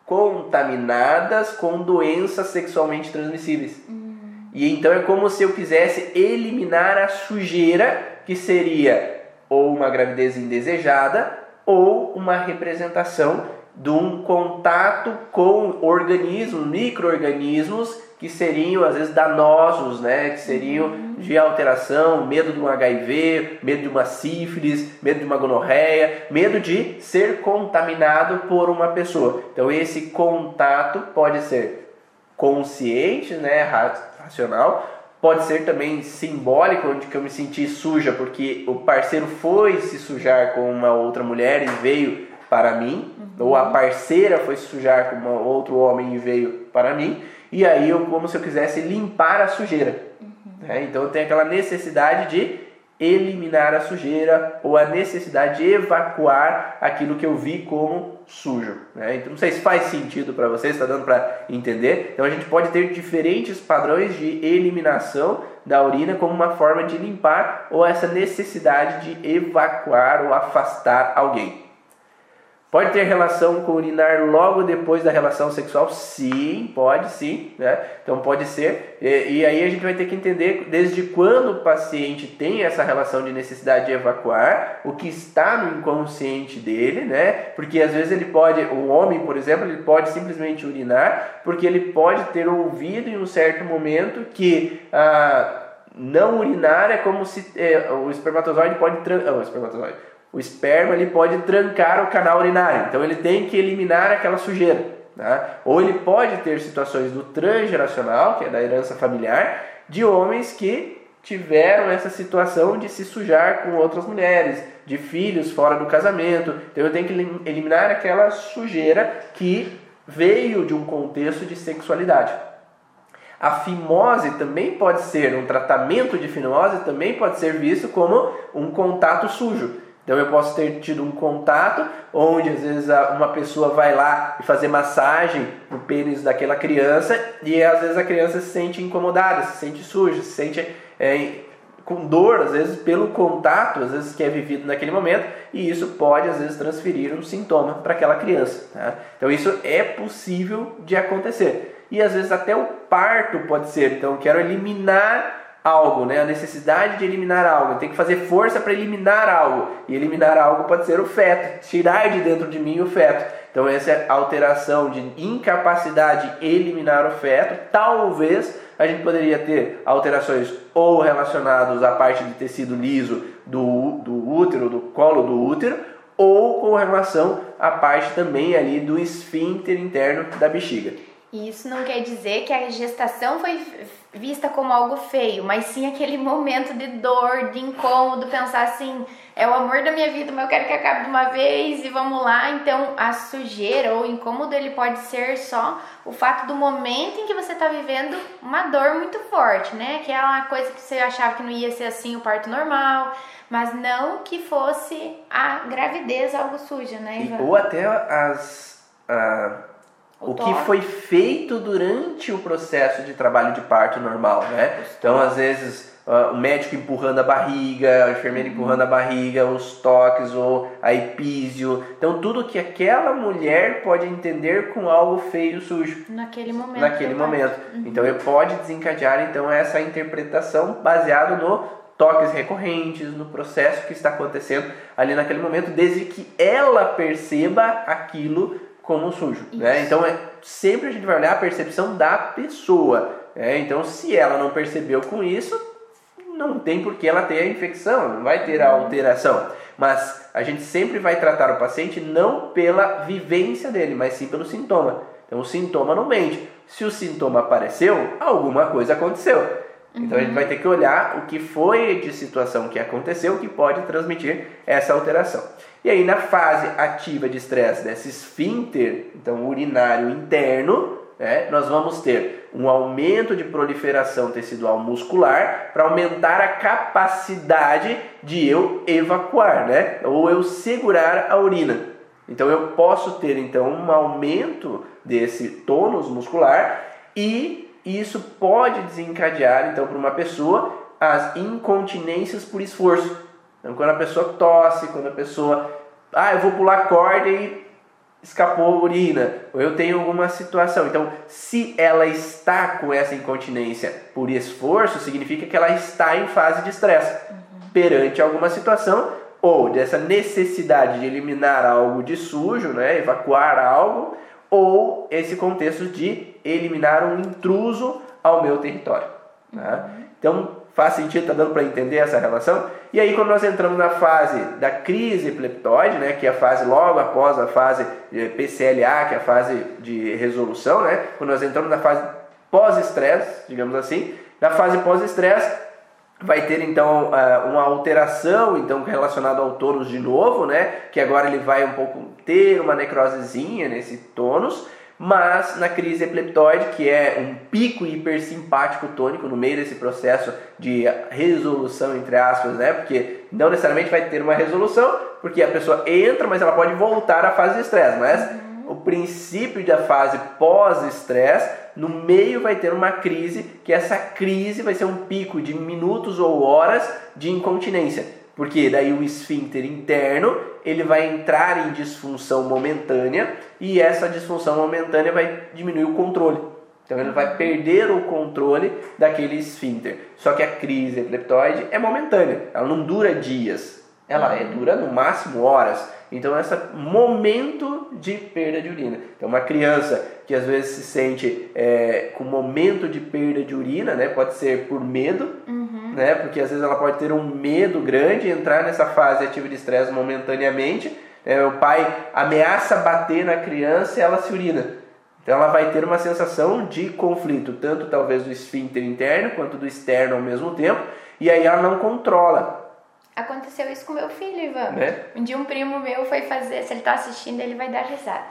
contaminadas com doenças sexualmente transmissíveis. Uhum. E então é como se eu quisesse eliminar a sujeira que seria ou uma gravidez indesejada ou uma representação de um contato com organismos, microorganismos que seriam às vezes danosos, né? Que seriam uhum. de alteração, medo de um HIV, medo de uma sífilis, medo de uma gonorreia, medo de ser contaminado por uma pessoa. Então esse contato pode ser consciente, né, racional, Pode ser também simbólico, onde que eu me senti suja porque o parceiro foi se sujar com uma outra mulher e veio para mim, uhum. ou a parceira foi se sujar com um outro homem e veio para mim, e aí eu como se eu quisesse limpar a sujeira. Uhum. Né? Então eu tenho aquela necessidade de eliminar a sujeira ou a necessidade de evacuar aquilo que eu vi como sujo. Né? Então, não sei se faz sentido para vocês, está dando para entender. Então, a gente pode ter diferentes padrões de eliminação da urina como uma forma de limpar ou essa necessidade de evacuar ou afastar alguém. Pode ter relação com urinar logo depois da relação sexual? Sim, pode sim, né? Então pode ser. E, e, aí a gente vai ter que entender desde quando o paciente tem essa relação de necessidade de evacuar, o que está no inconsciente dele, né? Porque às vezes ele pode, o homem, por exemplo, ele pode simplesmente urinar, porque ele pode ter ouvido em um certo momento que ah, não urinar é como se é, o espermatozoide pode. Ah, o espermatozoide o esperma ele pode trancar o canal urinário, então ele tem que eliminar aquela sujeira. Tá? Ou ele pode ter situações do transgeracional, que é da herança familiar, de homens que tiveram essa situação de se sujar com outras mulheres, de filhos fora do casamento. Então eu tenho que eliminar aquela sujeira que veio de um contexto de sexualidade. A fimose também pode ser, um tratamento de fimose também pode ser visto como um contato sujo. Então eu posso ter tido um contato onde às vezes uma pessoa vai lá e fazer massagem no pênis daquela criança e às vezes a criança se sente incomodada, se sente suja, se sente é, com dor, às vezes pelo contato, às vezes que é vivido naquele momento, e isso pode às vezes transferir um sintoma para aquela criança. Tá? Então isso é possível de acontecer e às vezes até o parto pode ser. Então, quero eliminar algo, né? A necessidade de eliminar algo. Tenho que fazer força para eliminar algo. E eliminar algo pode ser o feto, tirar de dentro de mim o feto. Então, essa alteração de incapacidade de eliminar o feto, talvez a gente poderia ter alterações ou relacionadas à parte de tecido liso do, do útero, do colo do útero, ou com relação à parte também ali do esfíncter interno da bexiga. E isso não quer dizer que a gestação foi vista como algo feio, mas sim aquele momento de dor, de incômodo, pensar assim, é o amor da minha vida, mas eu quero que acabe de uma vez e vamos lá. Então, a sujeira ou incômodo ele pode ser só o fato do momento em que você está vivendo uma dor muito forte, né? Que é uma coisa que você achava que não ia ser assim o parto normal, mas não que fosse a gravidez algo suja, né? Ivan? ou até as o, que foi feito durante o processo de trabalho de parto normal, né? Então, às vezes, uh, o médico empurrando a barriga, a enfermeira uhum. empurrando a barriga, os toques ou a epísio. Então, tudo que aquela mulher pode entender com algo feio, sujo. Naquele momento. Naquele momento. Uhum. Então, ele pode desencadear então essa interpretação baseada no toques recorrentes, no processo que está acontecendo ali naquele momento, desde que ela perceba aquilo como sujo. Né? Então, é, sempre a gente vai olhar a percepção da pessoa. Né? Então, se ela não percebeu com isso, não tem por que ela ter a infecção, não vai ter a uhum. alteração. Mas a gente sempre vai tratar o paciente não pela vivência dele, mas sim pelo sintoma. Então, o sintoma não mente. Se o sintoma apareceu, alguma coisa aconteceu. Então a gente vai ter que olhar o que foi de situação que aconteceu que pode transmitir essa alteração. E aí na fase ativa de estresse desse esfíncter, então urinário interno, né, nós vamos ter um aumento de proliferação tecidual muscular para aumentar a capacidade de eu evacuar, né, ou eu segurar a urina. Então eu posso ter então um aumento desse tônus muscular e isso pode desencadear, então, para uma pessoa as incontinências por esforço. Então, quando a pessoa tosse, quando a pessoa, ah, eu vou pular corda e escapou urina, ou eu tenho alguma situação. Então, se ela está com essa incontinência por esforço, significa que ela está em fase de estresse uhum. perante alguma situação ou dessa necessidade de eliminar algo de sujo, né, evacuar algo, ou esse contexto de eliminar um intruso ao meu território. Tá? Então, faz sentido, está dando para entender essa relação? E aí, quando nós entramos na fase da crise epileptóide, né, que é a fase logo após a fase PCLA, que é a fase de resolução, né, quando nós entramos na fase pós-estresse, digamos assim, na fase pós-estresse, vai ter então eh, uma alteração então relacionada ao tônus de novo, né? Que agora ele vai um pouco ter uma necrosezinha nesse tônus, mas na crise epileptoide, que é um pico hipersimpático tônico no meio desse processo de resolução entre aspas, né? Porque não necessariamente vai ter uma resolução, porque a pessoa entra, mas ela pode voltar à fase de estresse, mas o princípio da fase pós-estresse, no meio vai ter uma crise, que essa crise vai ser um pico de minutos ou horas de incontinência. Porque daí o esfíncter interno, ele vai entrar em disfunção momentânea e essa disfunção momentânea vai diminuir o controle. Então ele vai perder o controle daquele esfíncter. Só que a crise epileptoide é momentânea, ela não dura dias, ela é, dura no máximo horas. Então, esse momento de perda de urina. Então, uma criança que às vezes se sente é, com momento de perda de urina, né? Pode ser por medo, uhum. né? Porque às vezes ela pode ter um medo grande, entrar nessa fase ativa de estresse momentaneamente. Né? O pai ameaça bater na criança e ela se urina. Então ela vai ter uma sensação de conflito, tanto talvez do esfíncter interno quanto do externo ao mesmo tempo. E aí ela não controla. Aconteceu isso com meu filho, Ivan. Né? Um dia um primo meu foi fazer, se ele tá assistindo, ele vai dar risada.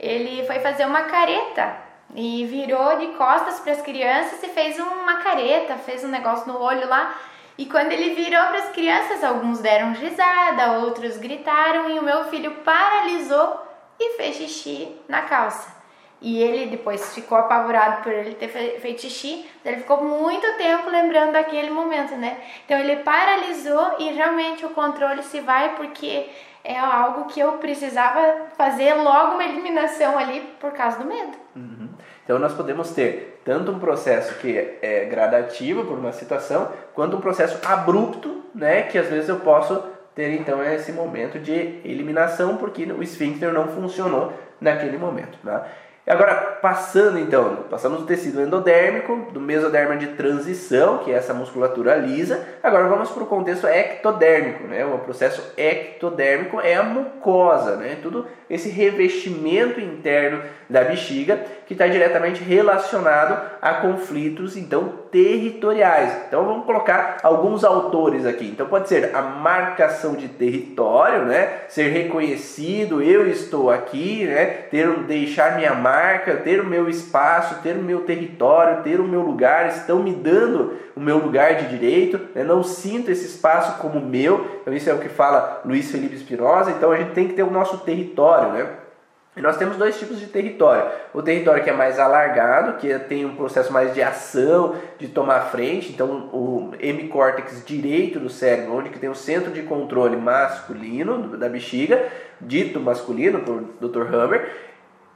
Ele foi fazer uma careta e virou de costas para as crianças e fez uma careta, fez um negócio no olho lá. E quando ele virou para as crianças, alguns deram risada, outros gritaram e o meu filho paralisou e fez xixi na calça. E ele depois ficou apavorado por ele ter feito xixi, ele ficou muito tempo lembrando daquele momento, né? Então ele paralisou e realmente o controle se vai porque é algo que eu precisava fazer logo uma eliminação ali por causa do medo. Uhum. Então nós podemos ter tanto um processo que é gradativo por uma situação, quanto um processo abrupto, né, que às vezes eu posso ter então esse momento de eliminação porque o esfíncter não funcionou naquele momento, né? Agora, passando então, passamos do tecido endodérmico, do mesoderma de transição, que é essa musculatura lisa, agora vamos para o contexto ectodérmico, né? O processo ectodérmico é a mucosa, né? Tudo esse revestimento interno da bexiga que está diretamente relacionado a conflitos então territoriais. Então vamos colocar alguns autores aqui. Então pode ser a marcação de território, né? Ser reconhecido, eu estou aqui, né? Ter deixar minha marca, ter o meu espaço, ter o meu território, ter o meu lugar, estão me dando o meu lugar de direito, né? não sinto esse espaço como meu. Então isso é o que fala Luiz Felipe Espinosa. Então a gente tem que ter o nosso território, né? E nós temos dois tipos de território. O território que é mais alargado, que tem um processo mais de ação, de tomar frente. Então, o hemicórtex direito do cérebro, onde que tem o centro de controle masculino da bexiga, dito masculino por Dr. Hammer,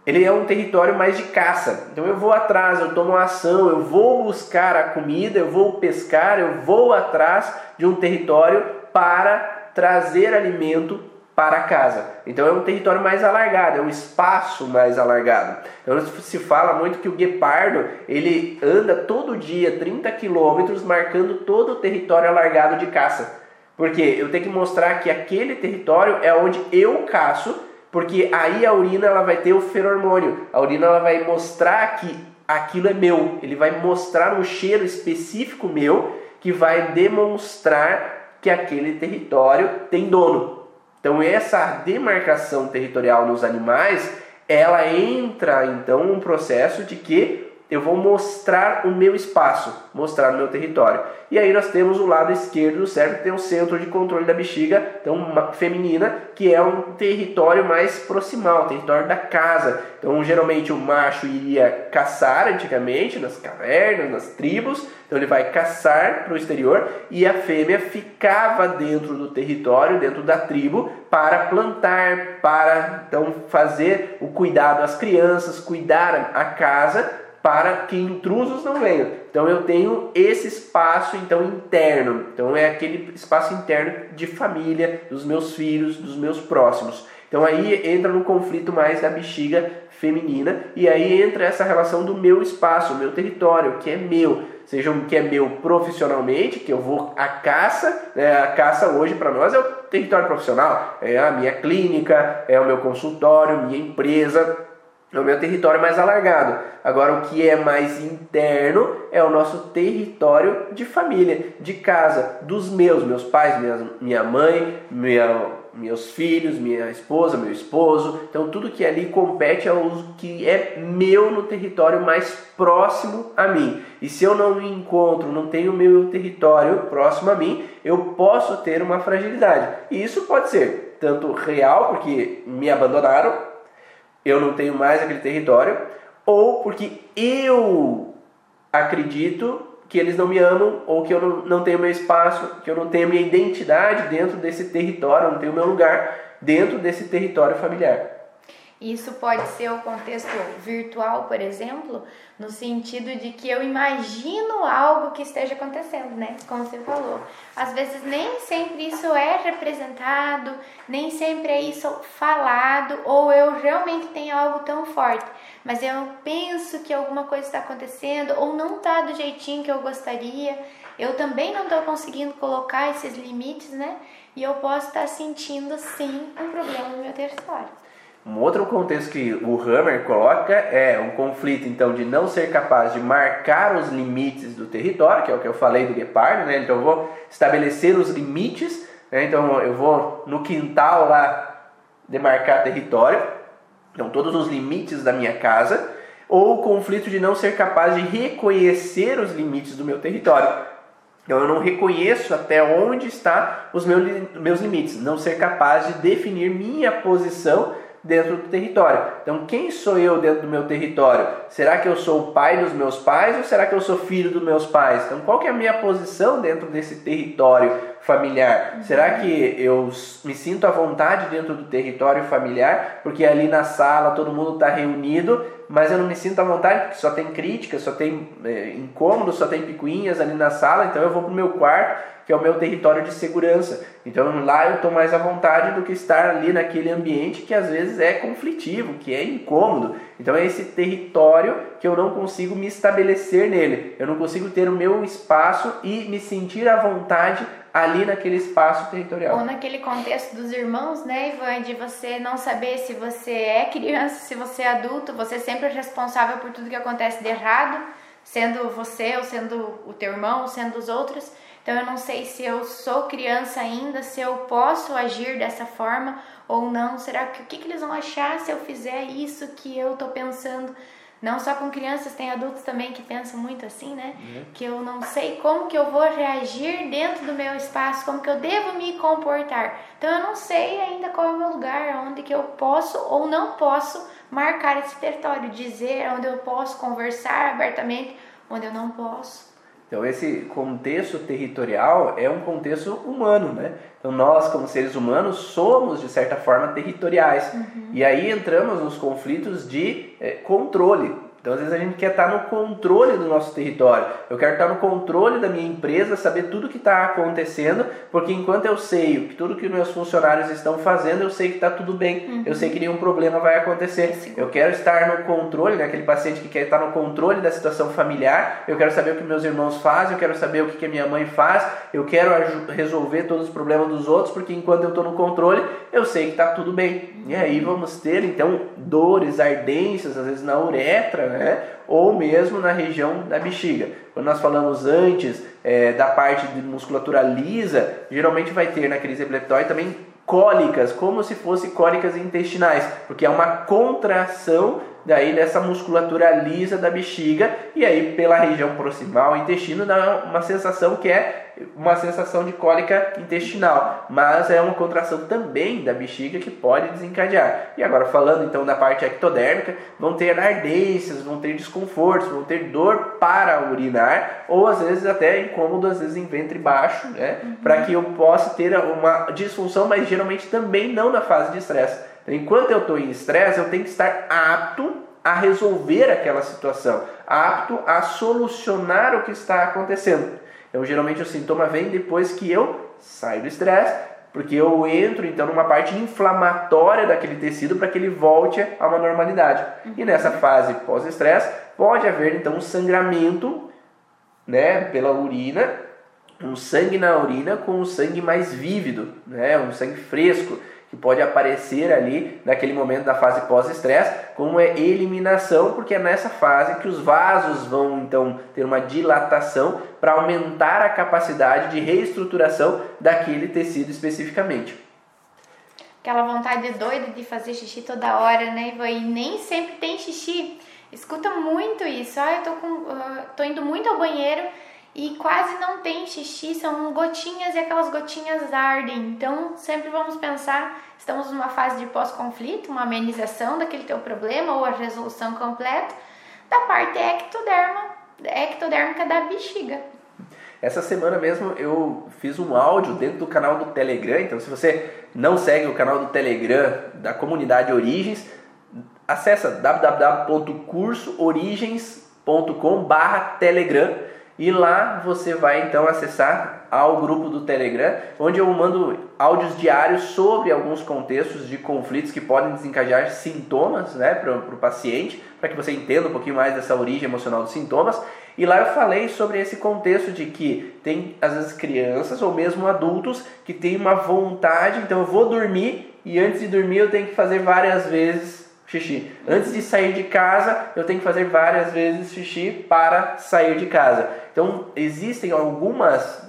ele é um território mais de caça. Então eu vou atrás, eu tomo ação, eu vou buscar a comida, eu vou pescar, eu vou atrás de um território para trazer alimento para casa. Então é um território mais alargado, é um espaço mais alargado. Então se fala muito que o guepardo ele anda todo dia 30 quilômetros marcando todo o território alargado de caça. Porque eu tenho que mostrar que aquele território é onde eu caço, porque aí a urina ela vai ter o feromônio. A urina ela vai mostrar que aquilo é meu. Ele vai mostrar um cheiro específico meu que vai demonstrar que aquele território tem dono. Então essa demarcação territorial nos animais, ela entra então num processo de que eu vou mostrar o meu espaço, mostrar o meu território. E aí nós temos o lado esquerdo do cérebro, que tem o centro de controle da bexiga, então feminina, que é um território mais proximal, território da casa. Então geralmente o macho iria caçar antigamente nas cavernas, nas tribos, então ele vai caçar para o exterior e a fêmea ficava dentro do território, dentro da tribo, para plantar, para então fazer o cuidado às crianças, cuidar a casa para que intrusos não venham. Então eu tenho esse espaço então interno. Então é aquele espaço interno de família, dos meus filhos, dos meus próximos. Então aí entra no conflito mais da bexiga feminina e aí entra essa relação do meu espaço, o meu território, que é meu, seja que é meu profissionalmente, que eu vou à caça, né? a caça hoje para nós é o território profissional, é a minha clínica, é o meu consultório, minha empresa, é o meu território mais alargado. Agora, o que é mais interno é o nosso território de família, de casa, dos meus, meus pais, minha, minha mãe, minha, meus filhos, minha esposa, meu esposo. Então, tudo que ali compete ao que é meu no território mais próximo a mim. E se eu não me encontro, não tenho meu território próximo a mim, eu posso ter uma fragilidade. E isso pode ser tanto real, porque me abandonaram, eu não tenho mais aquele território, ou porque eu acredito que eles não me amam, ou que eu não, não tenho meu espaço, que eu não tenho minha identidade dentro desse território, eu não tenho meu lugar dentro desse território familiar. Isso pode ser o contexto virtual, por exemplo, no sentido de que eu imagino algo que esteja acontecendo, né? Como você falou. Às vezes nem sempre isso é representado, nem sempre é isso falado, ou eu realmente tenho algo tão forte, mas eu penso que alguma coisa está acontecendo, ou não está do jeitinho que eu gostaria. Eu também não estou conseguindo colocar esses limites, né? E eu posso estar sentindo sim um problema no meu território. Um outro contexto que o Hammer coloca é um conflito então de não ser capaz de marcar os limites do território, que é o que eu falei do guepardo, né? Então eu vou estabelecer os limites, né? então eu vou no quintal lá demarcar território, então todos os limites da minha casa, ou o conflito de não ser capaz de reconhecer os limites do meu território. Então eu não reconheço até onde está os meus limites, não ser capaz de definir minha posição dentro do território. Então, quem sou eu dentro do meu território? Será que eu sou o pai dos meus pais ou será que eu sou filho dos meus pais? Então, qual que é a minha posição dentro desse território familiar? Uhum. Será que eu me sinto à vontade dentro do território familiar porque ali na sala todo mundo está reunido, mas eu não me sinto à vontade porque só tem críticas, só tem é, incômodos, só tem picuinhas ali na sala, então eu vou para o meu quarto que é o meu território de segurança. Então lá eu estou mais à vontade do que estar ali naquele ambiente que às vezes é conflitivo, que é incômodo. Então é esse território que eu não consigo me estabelecer nele. Eu não consigo ter o meu espaço e me sentir à vontade ali naquele espaço territorial. Ou naquele contexto dos irmãos, né, Ivan, de você não saber se você é criança, se você é adulto, você é sempre é responsável por tudo que acontece de errado, sendo você ou sendo o teu irmão, ou sendo os outros. Então eu não sei se eu sou criança ainda, se eu posso agir dessa forma ou não. Será que o que, que eles vão achar se eu fizer isso que eu tô pensando? Não só com crianças, tem adultos também que pensam muito assim, né? Uhum. Que eu não sei como que eu vou reagir dentro do meu espaço, como que eu devo me comportar. Então eu não sei ainda qual é o meu lugar, onde que eu posso ou não posso marcar esse território, dizer onde eu posso conversar abertamente, onde eu não posso. Então esse contexto territorial é um contexto humano, né? Então nós como seres humanos somos de certa forma territoriais uhum. e aí entramos nos conflitos de é, controle. Então, às vezes a gente quer estar no controle do nosso território. Eu quero estar no controle da minha empresa, saber tudo que está acontecendo, porque enquanto eu sei que tudo que meus funcionários estão fazendo, eu sei que está tudo bem. Uhum. Eu sei que nenhum problema vai acontecer. Sim. Eu quero estar no controle, né? aquele paciente que quer estar no controle da situação familiar. Eu quero saber o que meus irmãos fazem, eu quero saber o que, que a minha mãe faz. Eu quero resolver todos os problemas dos outros, porque enquanto eu estou no controle, eu sei que está tudo bem. E aí vamos ter então dores, ardências, às vezes na uretra, né? Né? ou mesmo na região da bexiga. Quando nós falamos antes é, da parte de musculatura lisa, geralmente vai ter na crise epileptóide também cólicas, como se fossem cólicas intestinais, porque é uma contração daí dessa musculatura lisa da bexiga e aí pela região proximal, intestino, dá uma sensação que é uma sensação de cólica intestinal, mas é uma contração também da bexiga que pode desencadear. E agora falando então da parte ectodérmica, vão ter ardências, vão ter desconfortos, vão ter dor para urinar ou às vezes até incômodo às vezes em ventre baixo, né, uhum. para que eu possa ter uma disfunção, mas geralmente também não na fase de estresse. Enquanto eu estou em estresse, eu tenho que estar apto a resolver aquela situação, apto a solucionar o que está acontecendo. Então, geralmente o sintoma vem depois que eu saio do estresse, porque eu entro então numa parte inflamatória daquele tecido para que ele volte a uma normalidade. E nessa fase pós-estresse pode haver então um sangramento, né, pela urina, um sangue na urina com um sangue mais vívido, né, um sangue fresco que pode aparecer ali naquele momento da fase pós-estresse, como é eliminação, porque é nessa fase que os vasos vão então ter uma dilatação para aumentar a capacidade de reestruturação daquele tecido especificamente. Aquela vontade doida de fazer xixi toda hora, né, E nem sempre tem xixi. Escuta muito isso. Ah, eu tô, com, uh, tô indo muito ao banheiro e quase não tem xixi, são gotinhas e aquelas gotinhas ardem. Então, sempre vamos pensar, estamos numa fase de pós-conflito, uma amenização daquele teu problema ou a resolução completa da parte ectoderma, ectodérmica da bexiga. Essa semana mesmo eu fiz um áudio dentro do canal do Telegram, então se você não segue o canal do Telegram da comunidade Origens, acessa www.cursoorigens.com/telegram e lá você vai então acessar ao grupo do Telegram, onde eu mando áudios diários sobre alguns contextos de conflitos que podem desencadear sintomas né, para o paciente, para que você entenda um pouquinho mais dessa origem emocional dos sintomas. E lá eu falei sobre esse contexto de que tem às vezes crianças ou mesmo adultos que têm uma vontade, então eu vou dormir e antes de dormir eu tenho que fazer várias vezes xixi. Antes de sair de casa, eu tenho que fazer várias vezes xixi para sair de casa. Então, existem algumas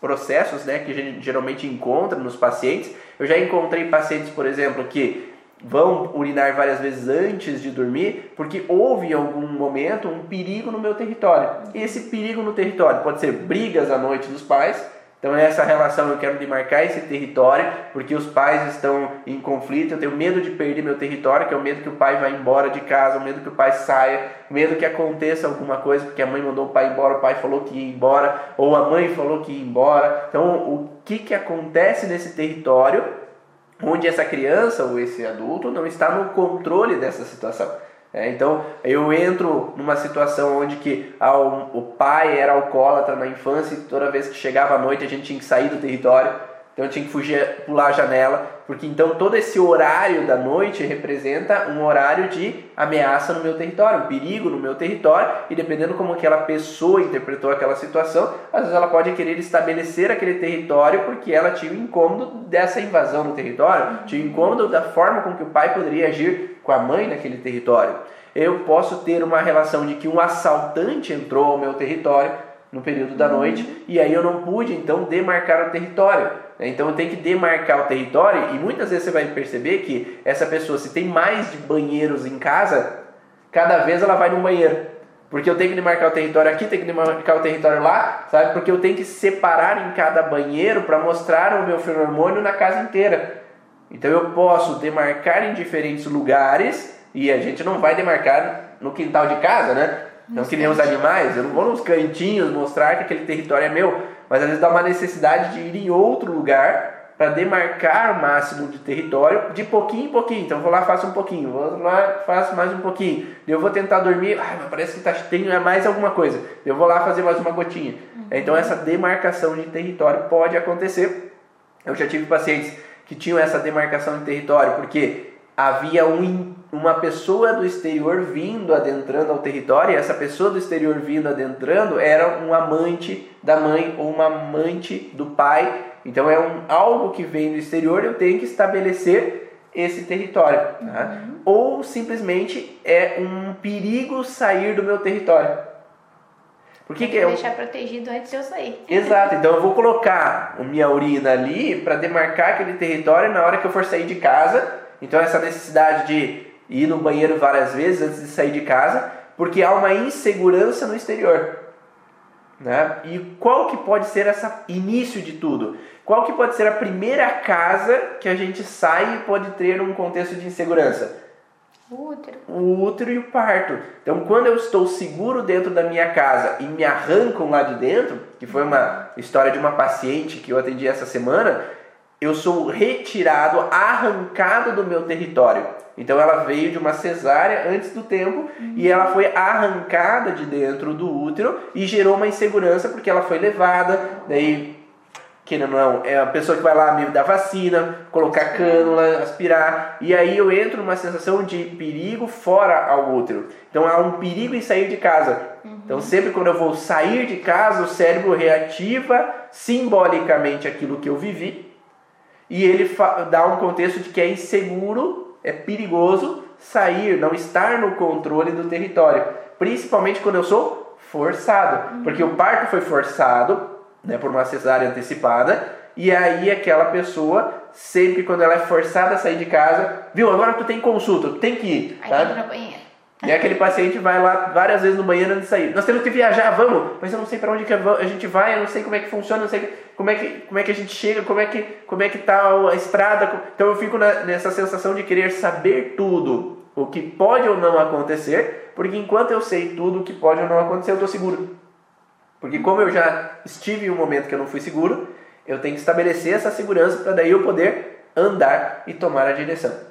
processos, né, que a gente geralmente encontra nos pacientes. Eu já encontrei pacientes, por exemplo, que vão urinar várias vezes antes de dormir, porque houve em algum momento um perigo no meu território. E esse perigo no território pode ser brigas à noite dos pais, então essa relação eu quero demarcar esse território, porque os pais estão em conflito, eu tenho medo de perder meu território, que é o medo que o pai vá embora de casa, o medo que o pai saia, o medo que aconteça alguma coisa, porque a mãe mandou o pai embora, o pai falou que ia embora, ou a mãe falou que ia embora. Então o que, que acontece nesse território onde essa criança ou esse adulto não está no controle dessa situação. É, então eu entro numa situação onde que ah, o, pai era alcoólatra na infância e toda vez que chegava à noite a gente tinha que sair do território então tinha que fugir, pular a janela, porque então todo esse horário da noite representa um horário de ameaça no meu território, um perigo no meu território, e dependendo como aquela pessoa interpretou aquela situação, às vezes ela pode querer estabelecer aquele território porque ela tinha o incômodo dessa invasão no território, tinha o incômodo da forma com que o pai poderia agir com a mãe naquele território. Eu posso ter uma relação de que um assaltante entrou ao meu território no período da noite e aí eu não pude então demarcar o território. Né? Então eu tenho que demarcar o território e muitas vezes você vai perceber que essa pessoa, se tem mais de banheiros em casa, cada vez ela vai num banheiro. Porque eu tenho que demarcar o território aqui, tenho que demarcar o território lá, sabe? Porque eu tenho que separar em cada banheiro para mostrar o meu feromônio na casa inteira. Então eu posso demarcar em diferentes lugares e a gente não vai demarcar no quintal de casa, né? Não que nem os animais, eu não vou nos cantinhos mostrar que aquele território é meu, mas às vezes dá uma necessidade de ir em outro lugar para demarcar o máximo de território de pouquinho em pouquinho. Então eu vou lá, faço um pouquinho, vou lá, faço mais um pouquinho. Eu vou tentar dormir, ai, mas parece que tá, tem mais alguma coisa. Eu vou lá fazer mais uma gotinha. Uhum. Então essa demarcação de território pode acontecer. Eu já tive pacientes que tinham essa demarcação de território porque havia um, uma pessoa do exterior vindo adentrando ao território, e essa pessoa do exterior vindo adentrando era um amante da mãe ou uma amante do pai. Então é um, algo que vem do exterior, eu tenho que estabelecer esse território. Tá? Uhum. Ou simplesmente é um perigo sair do meu território. Por que, que é? deixar protegido antes de eu sair. Exato. Então eu vou colocar a minha urina ali para demarcar aquele território na hora que eu for sair de casa então essa necessidade de ir no banheiro várias vezes antes de sair de casa, porque há uma insegurança no exterior. Né? E qual que pode ser esse início de tudo? Qual que pode ser a primeira casa que a gente sai e pode ter um contexto de insegurança? O útero. O útero e o parto. Então, quando eu estou seguro dentro da minha casa e me arrancam lá de dentro, que foi uma história de uma paciente que eu atendi essa semana, eu sou retirado, arrancado do meu território. Então ela veio de uma cesárea antes do tempo uhum. e ela foi arrancada de dentro do útero e gerou uma insegurança porque ela foi levada, daí que não, não é a pessoa que vai lá me dar vacina, colocar cânula, aspirar, e aí eu entro numa sensação de perigo fora ao útero. Então há um perigo em sair de casa. Uhum. Então sempre quando eu vou sair de casa, o cérebro reativa simbolicamente aquilo que eu vivi e ele dá um contexto de que é inseguro, é perigoso sair, não estar no controle do território, principalmente quando eu sou forçado, uhum. porque o parto foi forçado, né, por uma cesárea antecipada, e aí aquela pessoa sempre quando ela é forçada a sair de casa, viu? Agora tu tem consulta, tu tem que ir. Aí tá? no banheiro. E aquele paciente vai lá várias vezes no banheiro antes de sair. Nós temos que viajar, vamos, mas eu não sei para onde que a gente vai, eu não sei como é que funciona, eu não sei como é que, como é que a gente chega, como é que, como é que tá a estrada. Então eu fico na, nessa sensação de querer saber tudo, o que pode ou não acontecer, porque enquanto eu sei tudo o que pode ou não acontecer, eu estou seguro. Porque como eu já estive em um momento que eu não fui seguro, eu tenho que estabelecer essa segurança para daí eu poder andar e tomar a direção.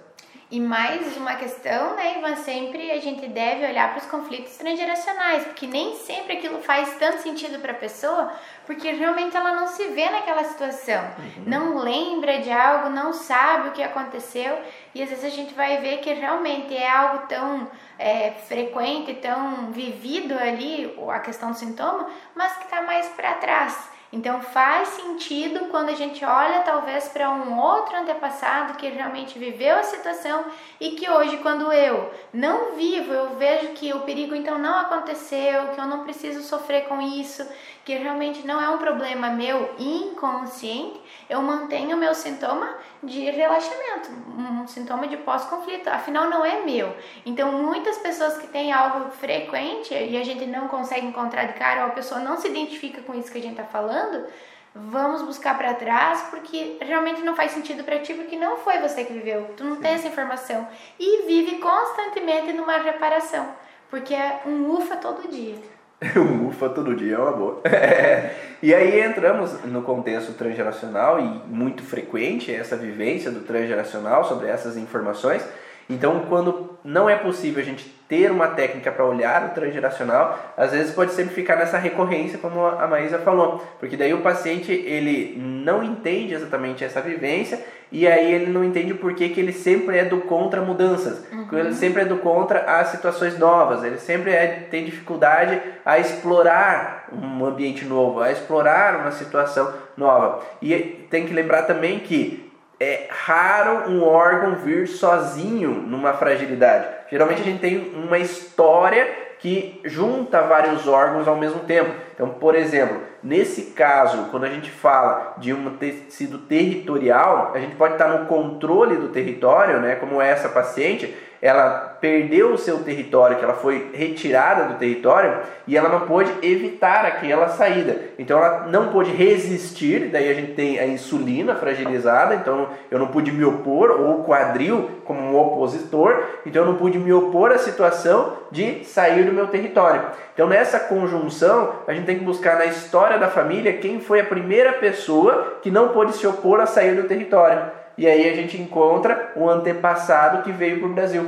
E mais uma questão, né, Ivan? Sempre a gente deve olhar para os conflitos transgeracionais, porque nem sempre aquilo faz tanto sentido para a pessoa, porque realmente ela não se vê naquela situação, uhum. não lembra de algo, não sabe o que aconteceu, e às vezes a gente vai ver que realmente é algo tão é, frequente, tão vivido ali, a questão do sintoma, mas que está mais para trás. Então faz sentido quando a gente olha talvez para um outro antepassado que realmente viveu a situação e que hoje quando eu não vivo, eu vejo que o perigo então não aconteceu, que eu não preciso sofrer com isso, que realmente não é um problema meu inconsciente, eu mantenho o meu sintoma de relaxamento, um sintoma de pós-conflito, afinal não é meu. Então muitas pessoas que têm algo frequente e a gente não consegue encontrar de cara ou a pessoa não se identifica com isso que a gente está falando, vamos buscar para trás porque realmente não faz sentido para ti porque não foi você que viveu, tu não Sim. tem essa informação e vive constantemente numa reparação, porque é um ufa todo dia. um ufa todo dia é uma boa. e aí entramos no contexto transgeracional e muito frequente essa vivência do transgeracional sobre essas informações. Então, quando não é possível a gente ter uma técnica para olhar o transgeracional, às vezes pode sempre ficar nessa recorrência, como a Maísa falou, porque daí o paciente ele não entende exatamente essa vivência e aí ele não entende por que, que ele sempre é do contra mudanças, uhum. ele sempre é do contra as situações novas, ele sempre é, tem dificuldade a explorar um ambiente novo, a explorar uma situação nova. E tem que lembrar também que é raro um órgão vir sozinho numa fragilidade. Geralmente a gente tem uma história que junta vários órgãos ao mesmo tempo. Então, por exemplo, nesse caso, quando a gente fala de um tecido territorial, a gente pode estar no controle do território, né, como essa paciente, ela perdeu o seu território, que ela foi retirada do território e ela não pôde evitar aquela saída. Então ela não pôde resistir, daí a gente tem a insulina fragilizada, então eu não pude me opor, ou o quadril como um opositor, então eu não pude me opor à situação de sair do meu território. Então nessa conjunção, a gente tem que buscar na história da família quem foi a primeira pessoa que não pôde se opor a sair do território. E aí a gente encontra um antepassado que veio para o Brasil.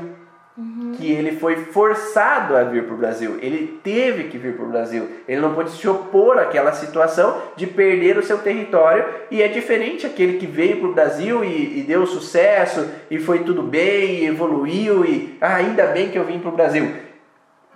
Uhum. Que ele foi forçado a vir para o Brasil, ele teve que vir para o Brasil, ele não pôde se opor àquela situação de perder o seu território, e é diferente aquele que veio para o Brasil e, e, deu sucesso, e foi tudo bem, e evoluiu, e ah, ainda bem que eu vim para o Brasil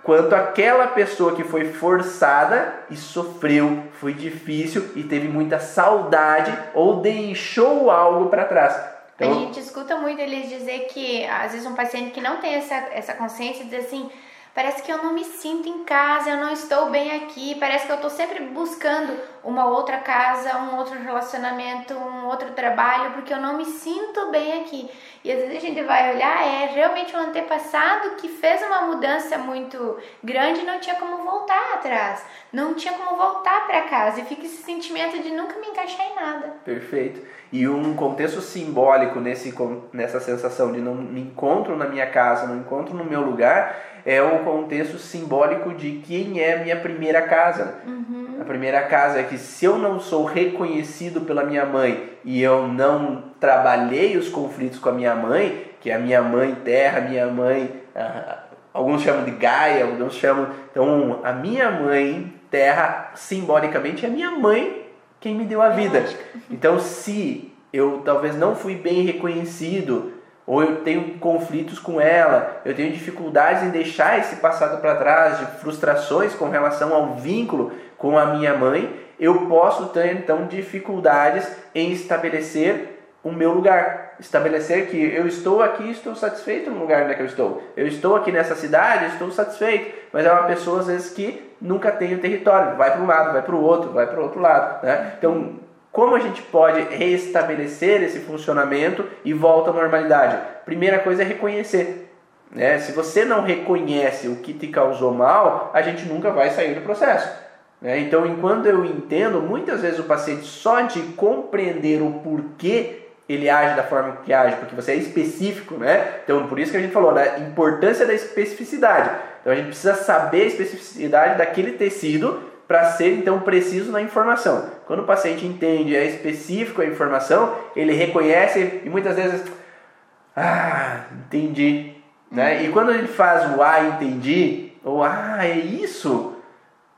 quanto aquela pessoa que foi forçada e sofreu, foi difícil e teve muita saudade ou deixou algo para trás. Então, a gente escuta muito eles dizer que às vezes um paciente que não tem essa, essa consciência diz assim, parece que eu não me sinto em casa, eu não estou bem aqui, parece que eu estou sempre buscando uma outra casa, um outro relacionamento, um outro trabalho, porque eu não me sinto bem aqui. E às vezes a gente vai olhar, é realmente um antepassado que fez uma mudança muito grande e não tinha como voltar atrás, não tinha como voltar para casa e fica esse sentimento de nunca me encaixar em nada. Perfeito. E um contexto simbólico nesse, nessa sensação de não me encontro na minha casa, não encontro no meu lugar, é o contexto simbólico de quem é a minha primeira casa. Uhum. A primeira casa é que se eu não sou reconhecido pela minha mãe e eu não trabalhei os conflitos com a minha mãe, que é a minha mãe terra, minha mãe, ah, alguns chamam de Gaia, alguns chamam. Então, a minha mãe terra, simbolicamente, é a minha mãe quem me deu a vida. Então, se eu talvez não fui bem reconhecido ou eu tenho conflitos com ela, eu tenho dificuldades em deixar esse passado para trás, de frustrações com relação ao vínculo com a minha mãe, eu posso ter então dificuldades em estabelecer o meu lugar, estabelecer que eu estou aqui, estou satisfeito no lugar onde é que eu estou. Eu estou aqui nessa cidade, estou satisfeito, mas é uma pessoa às vezes que nunca tem o território, vai para um lado, vai para o outro, vai para o outro lado, né? Então como a gente pode restabelecer esse funcionamento e volta à normalidade? Primeira coisa é reconhecer. Né? Se você não reconhece o que te causou mal, a gente nunca vai sair do processo. Né? Então, enquanto eu entendo, muitas vezes o paciente só de compreender o porquê ele age da forma que age, porque você é específico, né? Então, por isso que a gente falou da importância da especificidade. Então, a gente precisa saber a especificidade daquele tecido para ser então preciso na informação. Quando o paciente entende, é específico a informação, ele reconhece e muitas vezes, ah, entendi. Né? E quando ele faz o ah, entendi, ou ah, é isso,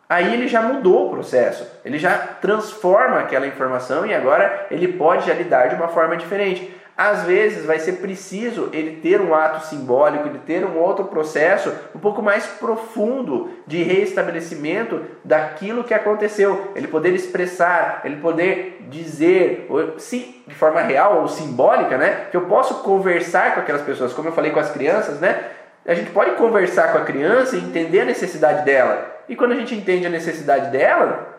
aí ele já mudou o processo, ele já transforma aquela informação e agora ele pode já lidar de uma forma diferente. Às vezes vai ser preciso ele ter um ato simbólico, ele ter um outro processo um pouco mais profundo de reestabelecimento daquilo que aconteceu, ele poder expressar, ele poder dizer, sim, de forma real ou simbólica, né? Que eu posso conversar com aquelas pessoas, como eu falei com as crianças, né? A gente pode conversar com a criança e entender a necessidade dela. E quando a gente entende a necessidade dela,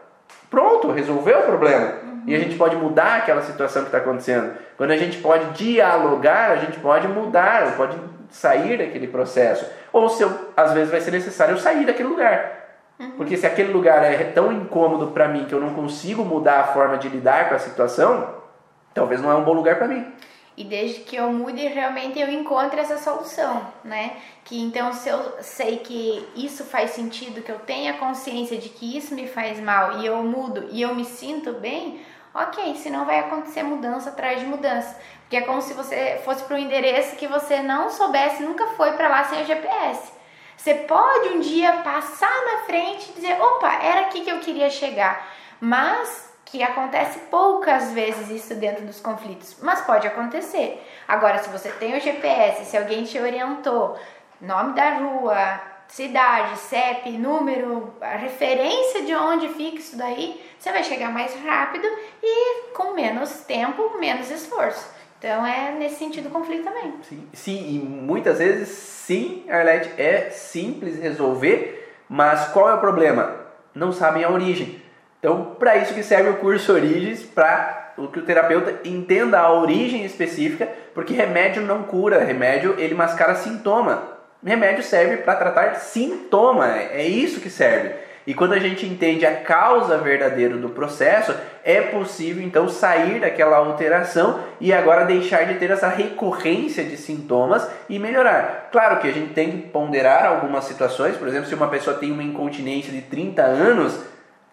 pronto, resolveu o problema. E a gente pode mudar aquela situação que está acontecendo. Quando a gente pode dialogar, a gente pode mudar, pode sair daquele processo. Ou se eu, às vezes vai ser necessário eu sair daquele lugar. Uhum. Porque se aquele lugar é tão incômodo para mim que eu não consigo mudar a forma de lidar com a situação, talvez não é um bom lugar para mim. E desde que eu mude, realmente eu encontre essa solução, né? Que então, se eu sei que isso faz sentido, que eu tenha consciência de que isso me faz mal e eu mudo e eu me sinto bem, ok, senão vai acontecer mudança atrás de mudança. Porque é como se você fosse para um endereço que você não soubesse, nunca foi para lá sem o GPS. Você pode um dia passar na frente e dizer, opa, era aqui que eu queria chegar. Mas que acontece poucas vezes isso dentro dos conflitos, mas pode acontecer. Agora, se você tem o GPS, se alguém te orientou, nome da rua, cidade, CEP, número, a referência de onde fica isso daí, você vai chegar mais rápido e com menos tempo, menos esforço. Então é nesse sentido o conflito também. Sim, sim e muitas vezes sim, Arlete, é simples resolver, mas qual é o problema? Não sabem a origem. Então, para isso que serve o curso Origens, para que o terapeuta entenda a origem específica, porque remédio não cura, remédio ele mascara sintoma. Remédio serve para tratar sintoma, é isso que serve. E quando a gente entende a causa verdadeira do processo, é possível então sair daquela alteração e agora deixar de ter essa recorrência de sintomas e melhorar. Claro que a gente tem que ponderar algumas situações, por exemplo, se uma pessoa tem uma incontinência de 30 anos,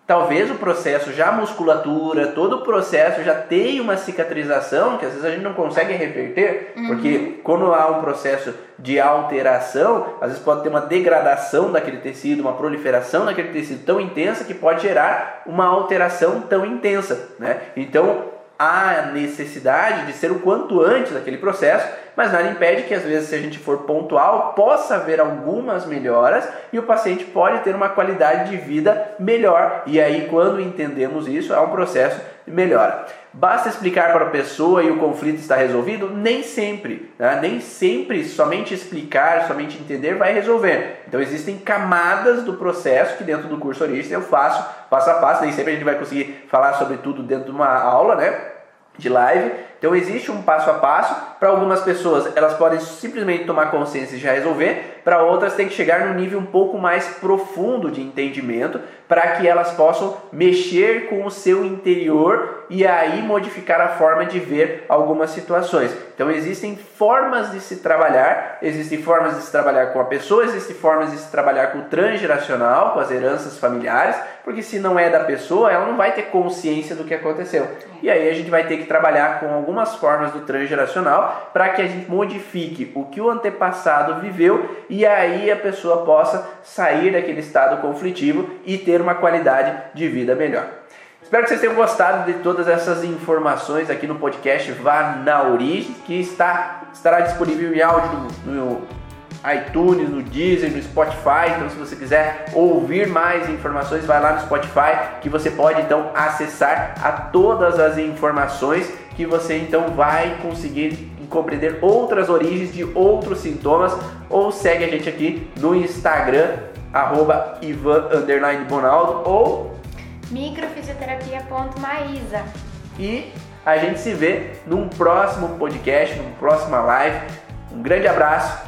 talvez o processo já musculatura, todo o processo já tem uma cicatrização que às vezes a gente não consegue reverter, uhum. porque quando há um processo de alteração, às vezes pode ter uma degradação daquele tecido, uma proliferação daquele tecido tão intensa que pode gerar uma alteração tão intensa, né? Então, há necessidade de ser o quanto antes daquele processo, mas nada impede que às vezes se a gente for pontual, possa haver algumas melhoras e o paciente pode ter uma qualidade de vida melhor. E aí quando entendemos isso, é um processo de melhora. Basta explicar para a pessoa e o conflito está resolvido? Nem sempre. Né? Nem sempre somente explicar, somente entender vai resolver. Então existem camadas do processo que dentro do curso Origem eu faço passo a passo. Nem sempre a gente vai conseguir falar sobre tudo dentro de uma aula, né? De live, então existe um passo a passo. Para algumas pessoas, elas podem simplesmente tomar consciência e já resolver. Para outras, tem que chegar num nível um pouco mais profundo de entendimento para que elas possam mexer com o seu interior e aí modificar a forma de ver algumas situações. Então existem formas de se trabalhar, existem formas de se trabalhar com a pessoa, existem formas de se trabalhar com o transgeracional, com as heranças familiares, porque se não é da pessoa, ela não vai ter consciência do que aconteceu. E aí a gente vai ter que trabalhar com algumas formas do transgeracional para que a gente modifique o que o antepassado viveu e aí a pessoa possa sair daquele estado conflitivo e ter uma qualidade de vida melhor. Espero que vocês tenham gostado de todas essas informações aqui no podcast Vá na Origem, que está, estará disponível em áudio no, no iTunes, no Deezer, no Spotify. Então, se você quiser ouvir mais informações, vai lá no Spotify, que você pode então acessar a todas as informações que você então vai conseguir compreender outras origens de outros sintomas ou segue a gente aqui no Instagram arroba Ivan Bonaldo ou microfisioterapia.maísa e a gente se vê num próximo podcast, numa próxima live. Um grande abraço.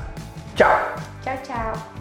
Tchau. Tchau, tchau.